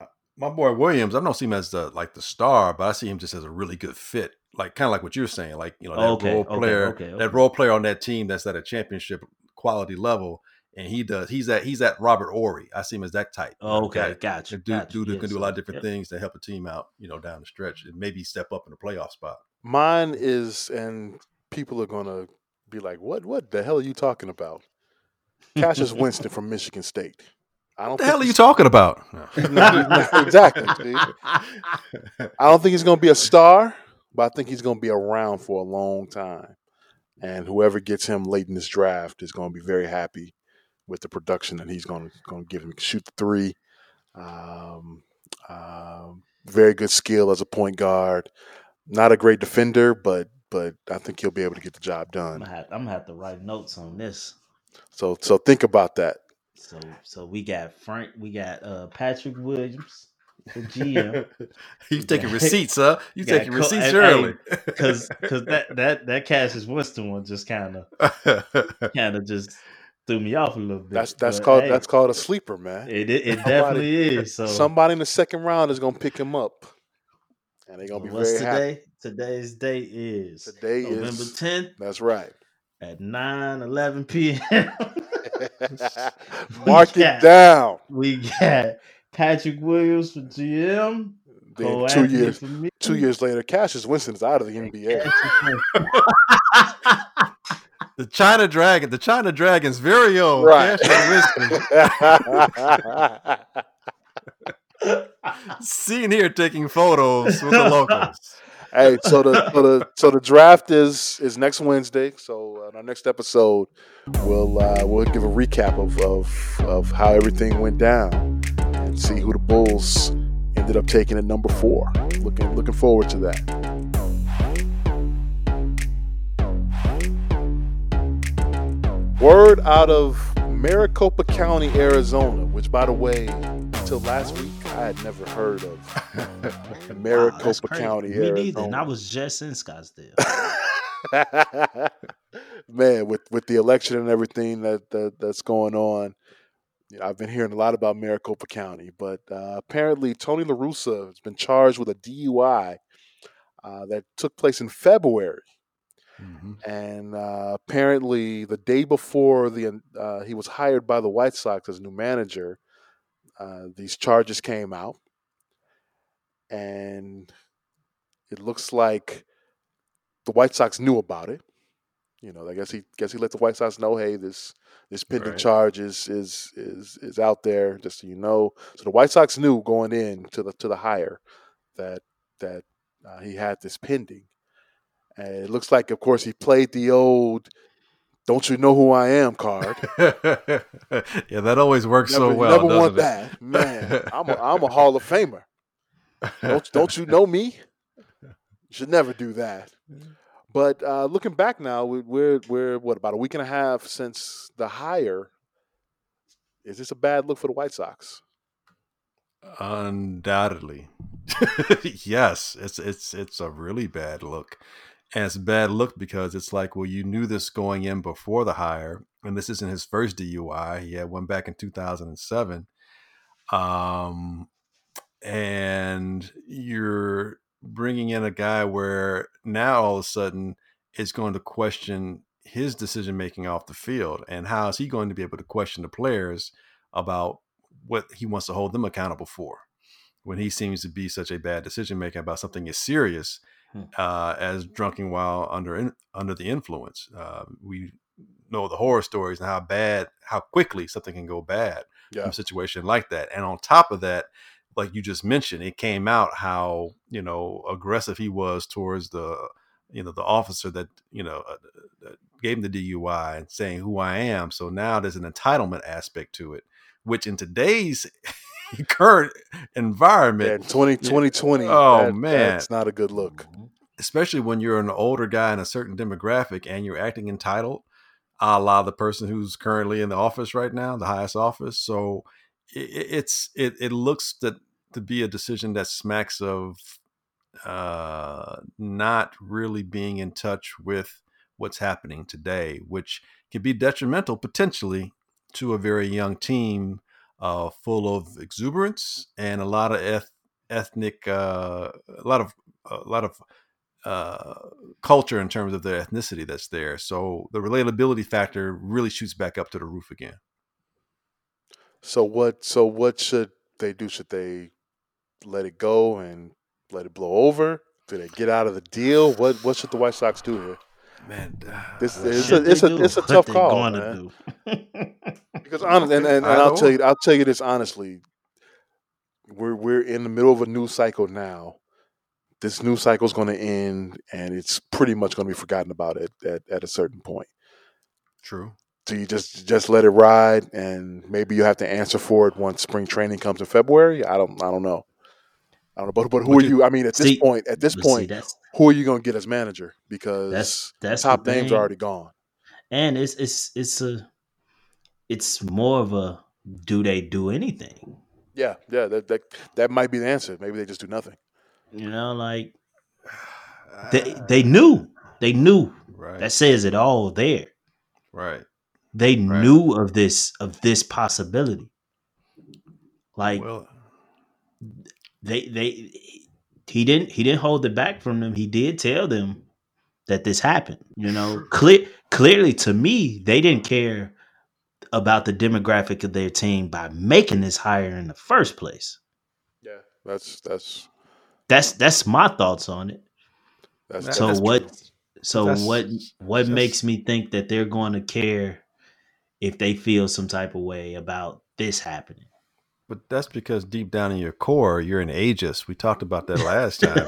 Uh, my boy Williams, I don't see him as the like the star, but I see him just as a really good fit. Like kind of like what you were saying, like you know that Okay, role player, okay, okay. that role player on that team that's at a championship quality level, and he does. He's that he's that Robert Horry. I see him as that type. you Okay, guy- gotcha. dude, gotcha. dude who Yeah, can do a lot of different yeah. things to help a team out, you know, down the stretch, and maybe step up in a playoff spot. Mine is, and people are gonna be like, "What? What the hell are you talking about?" Cassius Winston from Michigan State. I don't. What the hell are you talking about? He's not- he's not- exactly. see? I don't think he's gonna be a star, but I think he's gonna be around for a long time. And whoever gets him late in this draft is gonna be very happy with the production that he's gonna gonna give him. Shoot the three. Um, um, very good skill as a point guard. Not a great defender, but but I think he'll be able to get the job I'm done. gonna, have, I'm gonna have to write notes on this. So so think about that. So so we got Frank, we got uh Patrick Williams, the GM. He's taking Yeah. receipts, huh? You Yeah, taking co- receipts hey, early. Cause cause that that that Cassius Winston one just kind of kind of just threw me off a little bit. That's that's but, called hey, that's called a sleeper, man. it. It, it definitely is. So Somebody in the second round is gonna pick him up, and they're gonna be what's very happy. today? Today's date is Today November is- tenth That's right. At 9 11 p.m. Mark Yeah. it down. we got Patrick Williams for GM. Then Cole two Anthony years two years later, Cassius Winston is out of the NBA. The China Dragon, the China Dragon's very own Right. Cassius Winston, seen here taking photos with the locals. Hey, so the so the so the draft is is next Wednesday. So uh, our next episode, we'll uh, we'll give a recap of, of of how everything went down and see who the Bulls ended up taking at number four. Looking looking forward to that. Word out of Maricopa County, Arizona, which by the way, until last week I had never heard of Maricopa crazy. County, Me Arizona. neither. And I was just in Scottsdale. man, with with the election and everything that, that that's going on, you know, I've been hearing a lot about Maricopa County. But uh, apparently, Tony La Russa has been charged with a DUI uh, that took place in February, Mhm. and uh, apparently, the day before the uh, he was hired by the White Sox as new manager, uh, these charges came out, and it looks like the White Sox knew about it. You know, I guess he guess he let the White Sox know, hey, this this pending Right. charge is is is is out there, just so you know. So the White Sox knew going in to the to the hire that that uh, he had this pending, and it looks like, of course, he played the old "Don't you know who I am" card. yeah, that always works never so well. never want it? that, man. I'm a, I'm a Hall of Famer. Don't don't you know me? You should never do that. But uh, looking back now, we- we're we're what about a week and a half since the hire. Is this a bad look for the White Sox? Undoubtedly, yes. It's it's it's a really bad look, and it's bad look because it's like, well, you knew this going in before the hire, and this isn't his first DUI. He had one back in two thousand and seven, um, and you're bringing in a guy where now all of a sudden it's going to question his decision making off the field, and how is he going to be able to question the players about what he wants to hold them accountable for when he seems to be such a bad decision maker about something as serious Hmm. uh, as drunken while under in, under the influence. Uh, we know the horror stories and how bad, how quickly something can go bad Yeah. from a situation like that. And on top of that, like you just mentioned, it came out how you know aggressive he was towards the you know the officer that you know uh, gave him the DUI and saying who I am. So now there's an entitlement aspect to it, which in today's current environment, in 20, 2020, Oh, that- man. It's not a good look. especially when you're an older guy in a certain demographic and you're acting entitled, a la the person who's currently in the office right now, the highest office. So it, it's it it looks that to be a decision that smacks of uh, not really being in touch with what's happening today, which could be detrimental potentially to a very young team uh, full of exuberance and a lot of eth- ethnic, uh, a lot of a lot of uh, culture in terms of the ethnicity that's there. So the relatability factor really shoots back up to the roof again. So what? So what should they do? Should they let it go and let it blow over? Do they get out of the deal? What What should the White Sox do here? Man, This uh, is Should a- it's a- do it's a tough they call, gonna man. do? Because honestly, and, and, and I'll tell you, I'll tell you this honestly. We're we're in the middle of a new cycle now. This new cycle is going to end, and it's pretty much going to be forgotten about it at, at a certain point. true. Do you just just let it ride, and maybe you have to answer for it once spring training comes in February? I don't I don't know. I don't know, but but who are you- you? I mean, at this See- point, at this But see, point, who are you going to get as manager? Because that's that's top the names thing. are already gone. and it's it's it's a it's more of a do they do anything? Yeah, yeah, that that that might be the answer. Maybe they just do nothing. You know, like they they knew they knew right, that says it all there. right. They right. knew of this of this possibility. Like well, they they he didn't he didn't hold it back from them. He did tell them that this happened. You know, clear clearly to me, they didn't care about the demographic of their team by making this hire in the first place. Yeah, that's that's that's that's my thoughts on it. That's, so that's what? True. So that's, what? What makes me think that they're going to care if they feel some type of way about this happening? But that's because deep down in your core, you're an ageist. We talked about that last time.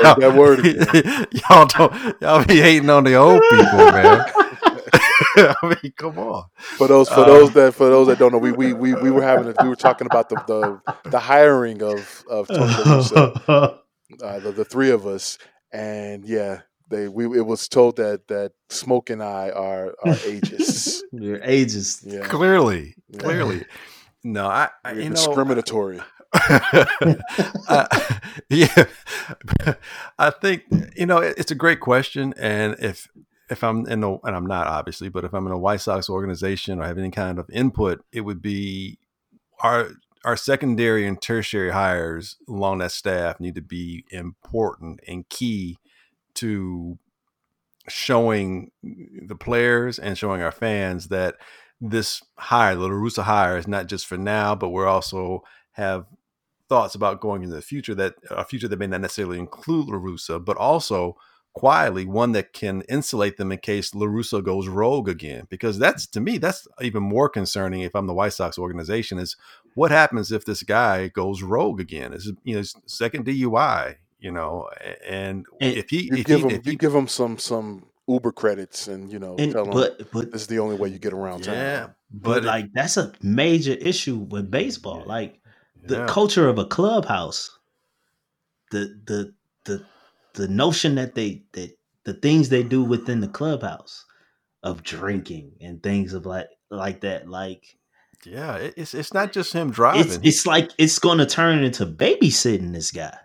y'all, that word y'all don't y'all be hating on the old people, man. I mean, come on. For those for um, those that for those that don't know, we we we, we were having a, we were talking about the the, the hiring of of Tony uh, the, the three of us, and yeah, they we it was told that that Smoke and I are are ages. You're ages. Yeah. Clearly, yeah. clearly. No, I, I you discriminatory. know uh, yeah, I think you know it's a great question, and if if I'm in the and I'm not obviously, but if I'm in a White Sox organization or have any kind of input, it would be our our secondary and tertiary hires along that staff need to be important and key to showing the players and showing our fans that this hire, the La Russa hire, is not just for now, but we're also have thoughts about going into the future that a future that may not necessarily include La Russa, but also quietly one that can insulate them in case La Russa goes rogue again. Because that's to me, that's even more concerning if I'm the White Sox organization is what happens if this guy goes rogue again? Is you know second DUI, you know, and, and if he you if give he, him if you give him some some Uber credits and you know and, tell but, them but, this is the only way you get around town. Yeah, but, but like that's a major issue with baseball. Yeah, like the yeah. culture of a clubhouse, the the the the notion that they that the things they do within the clubhouse of drinking and things of like like that, like yeah, it's it's not just him driving. It's, it's like it's going to turn into babysitting this guy.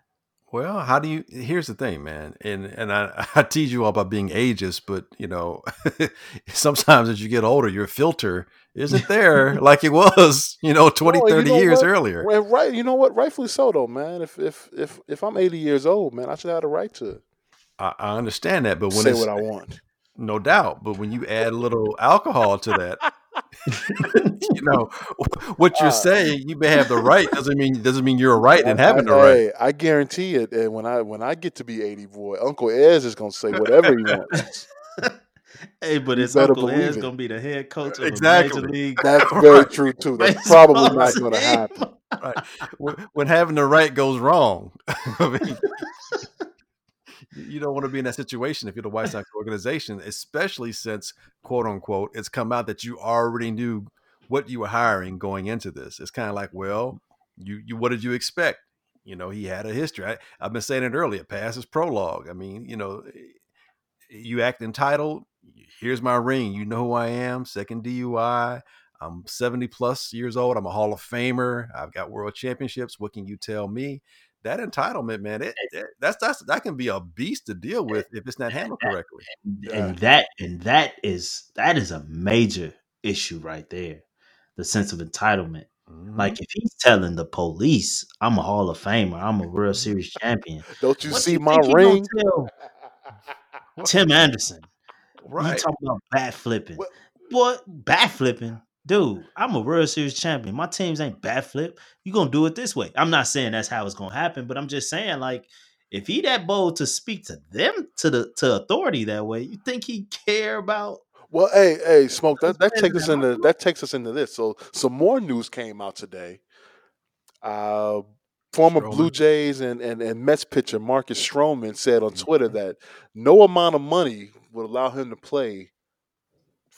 Well, how do you? Here's the thing, man, and and I, I tease you all about being ageist, but you know, sometimes as you get older, your filter isn't there like it was, you know, 20, no, 30 you know years what? earlier. Right, you know what? Rightfully so, though, man. If if if if I'm 80 years old, man, I should have the right to. I, I understand that, but when say what I want, no doubt. But when you add a little alcohol to that, you know what you're uh, saying. You may have the right doesn't mean doesn't mean you're right in having the right. Hey, I guarantee it. And when I when I get to be 80, boy, Uncle Ez is gonna say whatever he wants. Hey, but it's Uncle Ez gonna be the head coach of exactly. Major League. That's very true too. That's probably not gonna happen. Right. When having the right goes wrong, I mean, you don't want to be in that situation if you're the White Sox organization, especially since quote unquote it's come out that you already knew what you were hiring going into this. It's kind of like, well, you you what did you expect? You know, he had a history. I, have been saying it earlier. Past is prologue. I mean, you know, eh, you act entitled. Here's my ring. You know who I am. Second DUI. I'm 70 plus years old. I'm a Hall of Famer. I've got world championships. What can you tell me? That entitlement, man, it, it, that's that's that can be a beast to deal with if it's not handled correctly. And, and that and that is that is a major issue right there. The sense of entitlement. Mm-hmm. Like if he's telling the police, "I'm a Hall of Famer, I'm a World Series champion," don't you see you my ring? Tim Anderson, right? You talking about bat flipping? What? Boy, bat flipping dude, I'm a World Series champion. My teams ain't bad flip. You gonna do it this way. I'm not saying that's how it's gonna happen, but I'm just saying, like, if he that bold to speak to them to the to authority that way, you think he care about well, hey, hey, smoke. That that takes us into that takes us into this. So some more news came out today. Uh, former Stroman. Blue Jays and, and and Mets pitcher Marcus Stroman said on Twitter mm-hmm. that no amount of money would allow him to play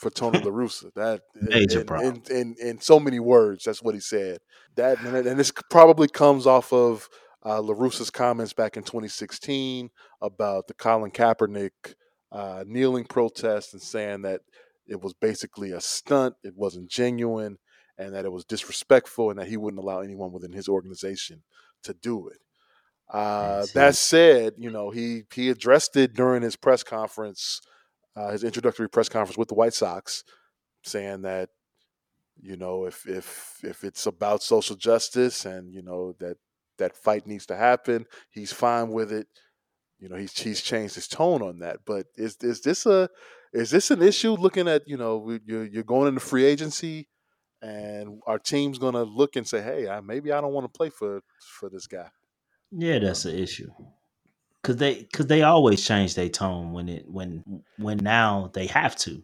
for Tony La Russa. That major in, problem. In, in, in, so many words, that's what he said. That and this probably comes off of uh, La Russa's comments back in 2016 about the Colin Kaepernick uh, kneeling protest and saying that it was basically a stunt, it wasn't genuine, and that it was disrespectful, and that he wouldn't allow anyone within his organization to do it. Uh, that said, you know he he addressed it during his press conference uh, his introductory press conference with the White Sox, saying that you know if if if it's about social justice and you know that that fight needs to happen, he's fine with it. You know, he's he's changed his tone on that. But is is this a is this an issue? Looking at you know you're you're going into free agency, and our team's going to look and say, hey, I, maybe I don't want to play for for this guy. Yeah, that's an issue. Cause they, cause they always change their tone when it, when, when now they have to.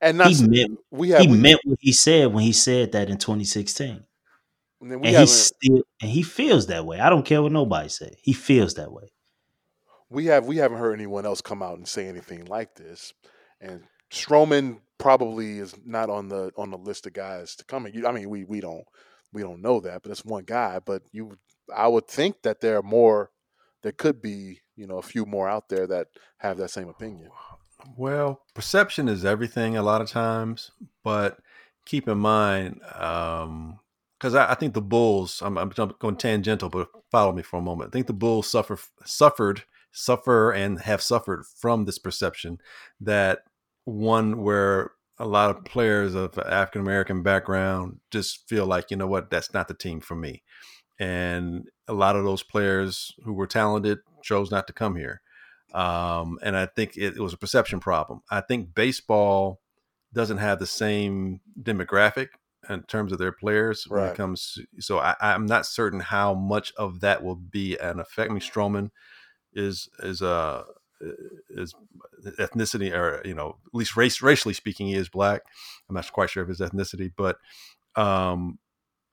And He meant, we have he we, meant what he said when he said that in 2016, and and he still, and he feels that way. I don't care what nobody say. He feels that way. we have we haven't heard anyone else come out and say anything like this. And Stroman probably is not on the on the list of guys to come. in. I mean, we we don't we don't know that, but that's one guy. But you, I would think that there are more. There could be you know a few more out there that have that same opinion. Well, perception is everything a lot of times, but keep in mind, um because I, I think the Bulls. I'm, I'm going tangential, but follow me for a moment. I think the Bulls suffer suffered suffer and have suffered from this perception that one where a lot of players of African American background just feel like you know what that's not the team for me, and a lot of those players who were talented chose not to come here um, and I think it, it was a perception problem. I think baseball doesn't have the same demographic in terms of their players when Right. it comes. So I, I'm not certain how much of that will be an effect. I mean, Stroman is is uh is ethnicity or you know at least race racially speaking he is black. I'm not quite sure of his ethnicity, but um,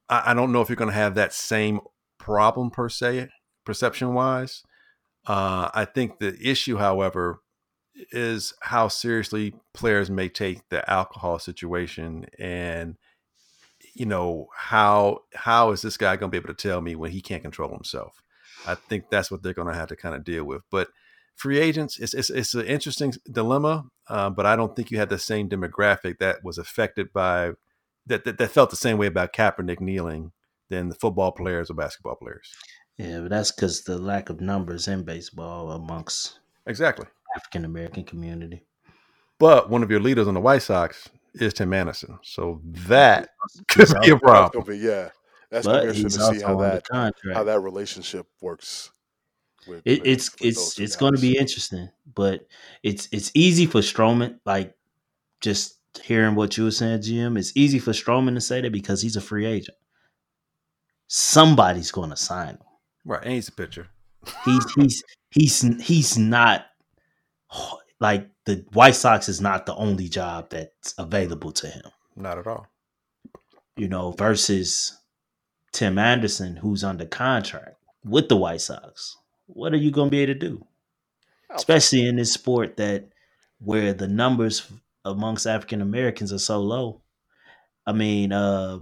I, I don't know if you're going to have that same problem per se perception wise. Uh, I think the issue, however, is how seriously players may take the alcohol situation, and you know how how is this guy going to be able to tell me when he can't control himself? I think that's what they're going to have to kind of deal with. But free agents, it's it's, it's an interesting dilemma, uh, but I don't think you had the same demographic that was affected by that, that that felt the same way about Kaepernick kneeling than the football players or basketball players. Yeah, but that's because the lack of numbers in baseball amongst Exactly. African American community. But one of your leaders on the White Sox is Tim Anderson. So that could He's be a out- That's problem. be yeah. That's gonna But be interesting he's to see how that contract. how that relationship works. With, It, with- it's with it's it's going to be interesting, but it's it's easy for Stroman. Like just hearing what you were saying, GM, it's easy for Stroman to say that because he's a free agent. Somebody's going to sign him. Right. And he's a pitcher. He's he's he's he's not like the White Sox is not the only job that's available to him. Not at all. You know, versus Tim Anderson, who's under contract with the White Sox. What are you going to be able to do? Oh, especially in this sport that where the numbers amongst African Americans are so low. I mean, uh,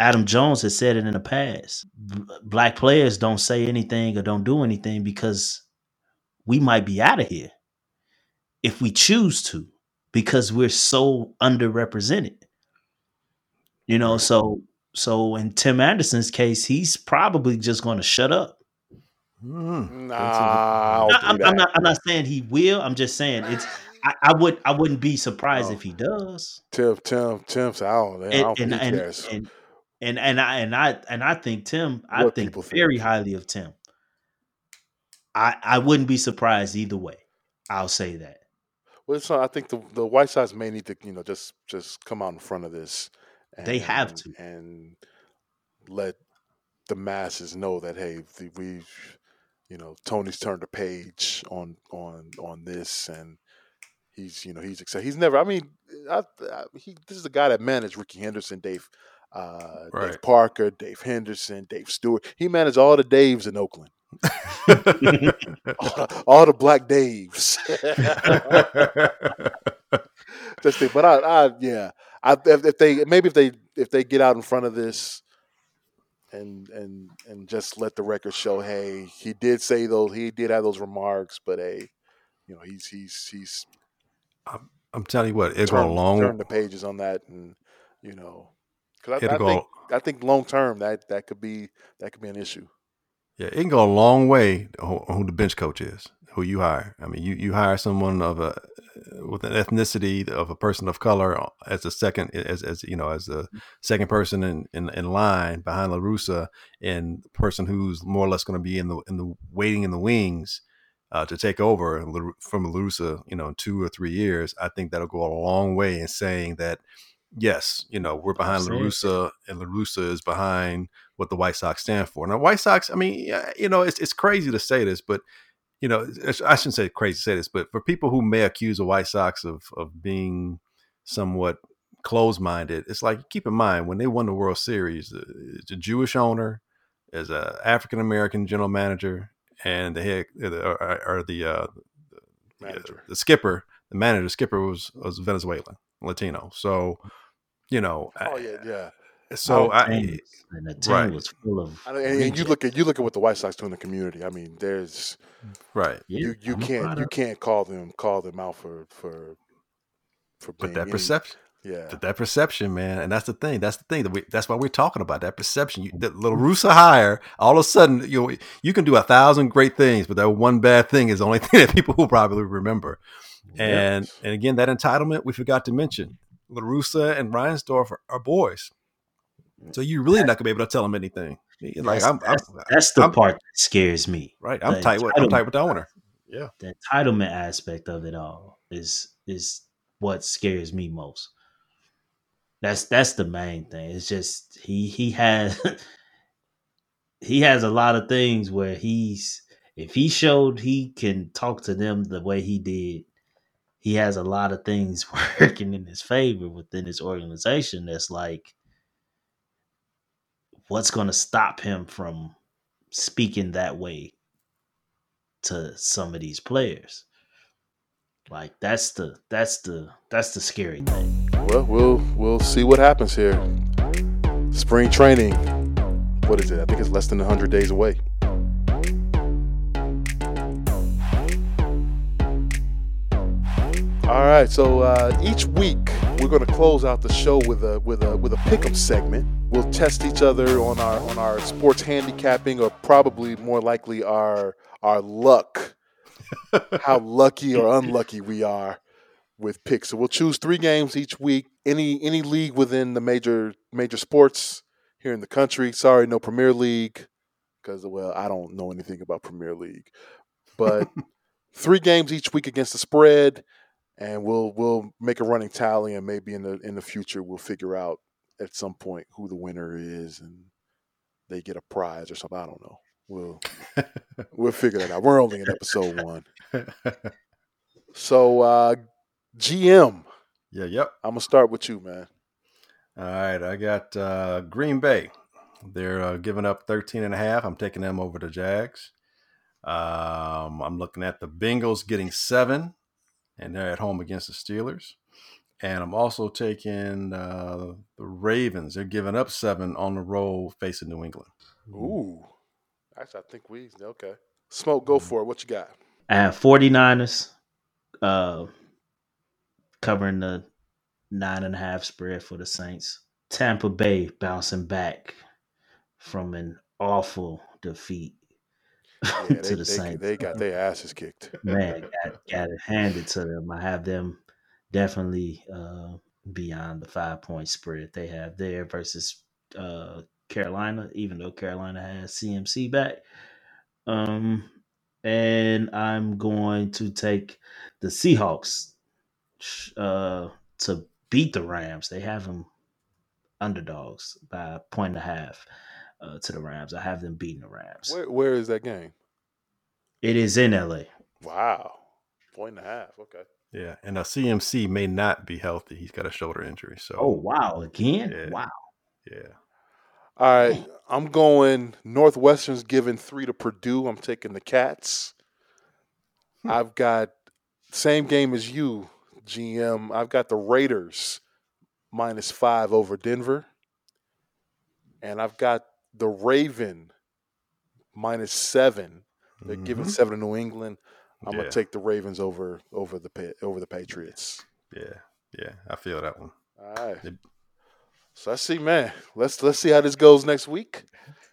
Adam Jones has said it in the past. B- black players don't say anything or don't do anything because we might be out of here if we choose to because we're so underrepresented. You know, so so in Tim Anderson's case, he's probably just going to shut up. Mm. Nah, no, I'm. I'm not. I'm not saying he will. I'm just saying it's. I, I would. I wouldn't be surprised Oh. if he does. Tim, Tim, Tim. said, I don't, I And don't and and, and and and I and I and I think Tim. I What think very highly of Tim. I I wouldn't be surprised either way. I'll say that. Well, so I think the the White Sox may need to, you know, just just come out in front of this. And, They have to. and let the masses know that hey, the, we've, you know, Tony's turned the page on on on this, and he's you know he's excited. He's never. I mean, I, I, he this is the guy that managed Rickey Henderson, Dave. Uh, Dave Parker, Dave Henderson, Dave Stewart. He managed all the Daves in Oakland, all the, all the black Daves. Just think, but I, I yeah, I if, if they maybe if they if they get out in front of this and and and just let the record show, hey, he did say those, he did have those remarks, but hey, you know, he's he's he's I'm telling you what, it'll go a long turned the pages on that, and you know, because I, I go think I think long term that that could be that could be an issue. yeah, it can go a long way on on who the bench coach is. who you hire. I mean, you you hire someone of a with an ethnicity of a person of color as a second as as you know as a second person in in, in line behind La Russa and person who's more or less going to be in the in the waiting in the wings uh, to take over from La Russa, you know, in two or three years. I think that'll go a long way in saying that yes, you know, we're behind La Russa and La Russa is behind what the White Sox stand for. Now, White Sox, I mean, you know, it's, it's crazy to say this, but, you know, I shouldn't say crazy to say this, but for people who may accuse the White Sox of, of being somewhat closed minded, it's like, keep in mind, when they won the World Series, uh, it's a Jewish owner, as a African American general manager, and the head or, or the, uh, the, the skipper, the manager, skipper was, was Venezuelan, Latino. So, you know. Oh yeah, yeah. So I, and the team right. was full of. and, and you look at you look at what the White Sox do in the community. I mean, there's right. You you I'm can't you can't call them call them out for for for. But that any, perception. Yeah, but that perception, man, and that's the thing. That's the thing that we. That's why we're talking about that perception. You, the little Russa hire, all of a sudden, you know, you can do a thousand great things, but that one bad thing is the only thing that people will probably remember. And yep. and again, that entitlement we forgot to mention. La Russa and Reinsdorf are, are boys. So you're really not gonna be able to tell them anything. Like that's, I'm, that's, I'm, that's the I'm, part that scares me. Right. I'm tight with I'm tight with the owner. Yeah. The entitlement aspect of it all is is what scares me most. That's that's the main thing. It's just he he has he has a lot of things where he's if he showed he can talk to them the way he did, he has a lot of things working in his favor within his organization that's like what's going to stop him from speaking that way to some of these players. Like that's the that's the that's the scary thing. Well we'll we'll see what happens here. Spring training what is it? I think it's less than 100 days away all right so uh, each week we're going to close out the show with a with a with a pick'em segment. We'll test each other on our on our sports handicapping, or probably more likely our our luck, how lucky or unlucky we are with picks. So we'll choose three games each week. Any any league within the major major sports here in the country. Sorry, no Premier League because well, I don't know anything about Premier League, but three games each week against the spread and we'll we'll make a running tally, and maybe in the in the future we'll figure out at some point who the winner is, and they get a prize or something. I don't know. We'll we'll figure that out. We're only in episode one, so uh, GM. Yeah, yep. I'm gonna start with you, man. All right, I got uh, Green Bay. They're uh, giving up 13 and a half. I'm taking them over the Jags. Um, I'm looking at the Bengals getting seven and they're at home against the Steelers. And I'm also taking uh, the Ravens. They're giving up seven on the road facing New England. Ooh. Actually, I think we, okay. Smoke, go mm-hmm. for it. What you got? I have 49ers uh, covering the nine and a half spread for the Saints. Tampa Bay bouncing back from an awful defeat yeah, to they, the they, Saints. They got their asses kicked. Man, got, got it handed to them. I have them definitely uh, beyond the five point spread they have there versus uh, Carolina, even though Carolina has CMC back. Um, and I'm going to take the Seahawks uh, to beat the Rams. They have them underdogs by a point and a half uh, to the Rams. I have them beating the Rams. Where, where is that game? It is in LA. Wow, point and a half. Okay. Yeah, and a CMC may not be healthy. He's got a shoulder injury. So. Oh wow! Again? Yeah. Wow. Yeah. All right, I'm going. Northwestern's giving three to Purdue. I'm taking the Cats. Hmm. I've got same game as you, GM. I've got the Raiders minus five over Denver, and I've got the Raven minus seven. They're mm-hmm. giving seven to New England. I'm yeah. gonna take the Ravens over over the over the Patriots. Yeah, yeah, I feel that one. All right. It, so I see, man. Let's let's see how this goes next week.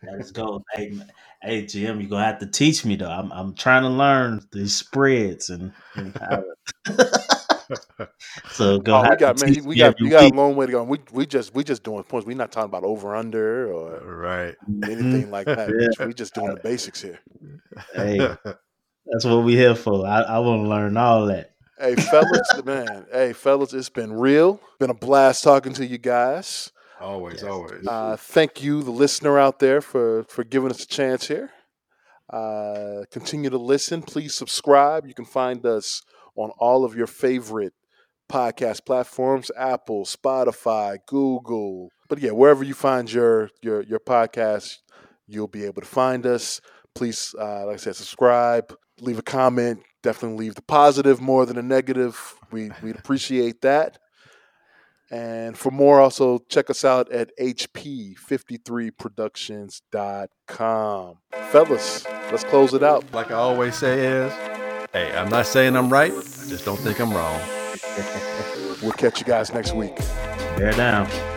That is gold. Hey, hey, Jim, you're gonna have to teach me though. I'm I'm trying to learn these spreads and, and how. so go. Oh, we got man, we got you got a long way to go. We we just we just doing points. We're not talking about over under or right anything like that. yeah. We just doing the basics here. Hey, that's what we here for. I, I want to learn all that. Hey, fellas, man. Hey, fellas, it's been real. Been a blast talking to you guys. Always, yes. always. Uh, thank you, the listener out there, for for giving us a chance here. Uh, continue to listen. Please subscribe. You can find us on all of your favorite podcast platforms: Apple, Spotify, Google. But yeah, wherever you find your your your podcast, you'll be able to find us. Please, uh, like I said, subscribe, leave a comment. Definitely leave the positive more than a negative. We we'd appreciate that. And for more, also check us out at hp53productions.com. Fellas, let's close it out. Like I always say is, hey, I'm not saying I'm right. I just don't think I'm wrong. we'll catch you guys next week. Bear down.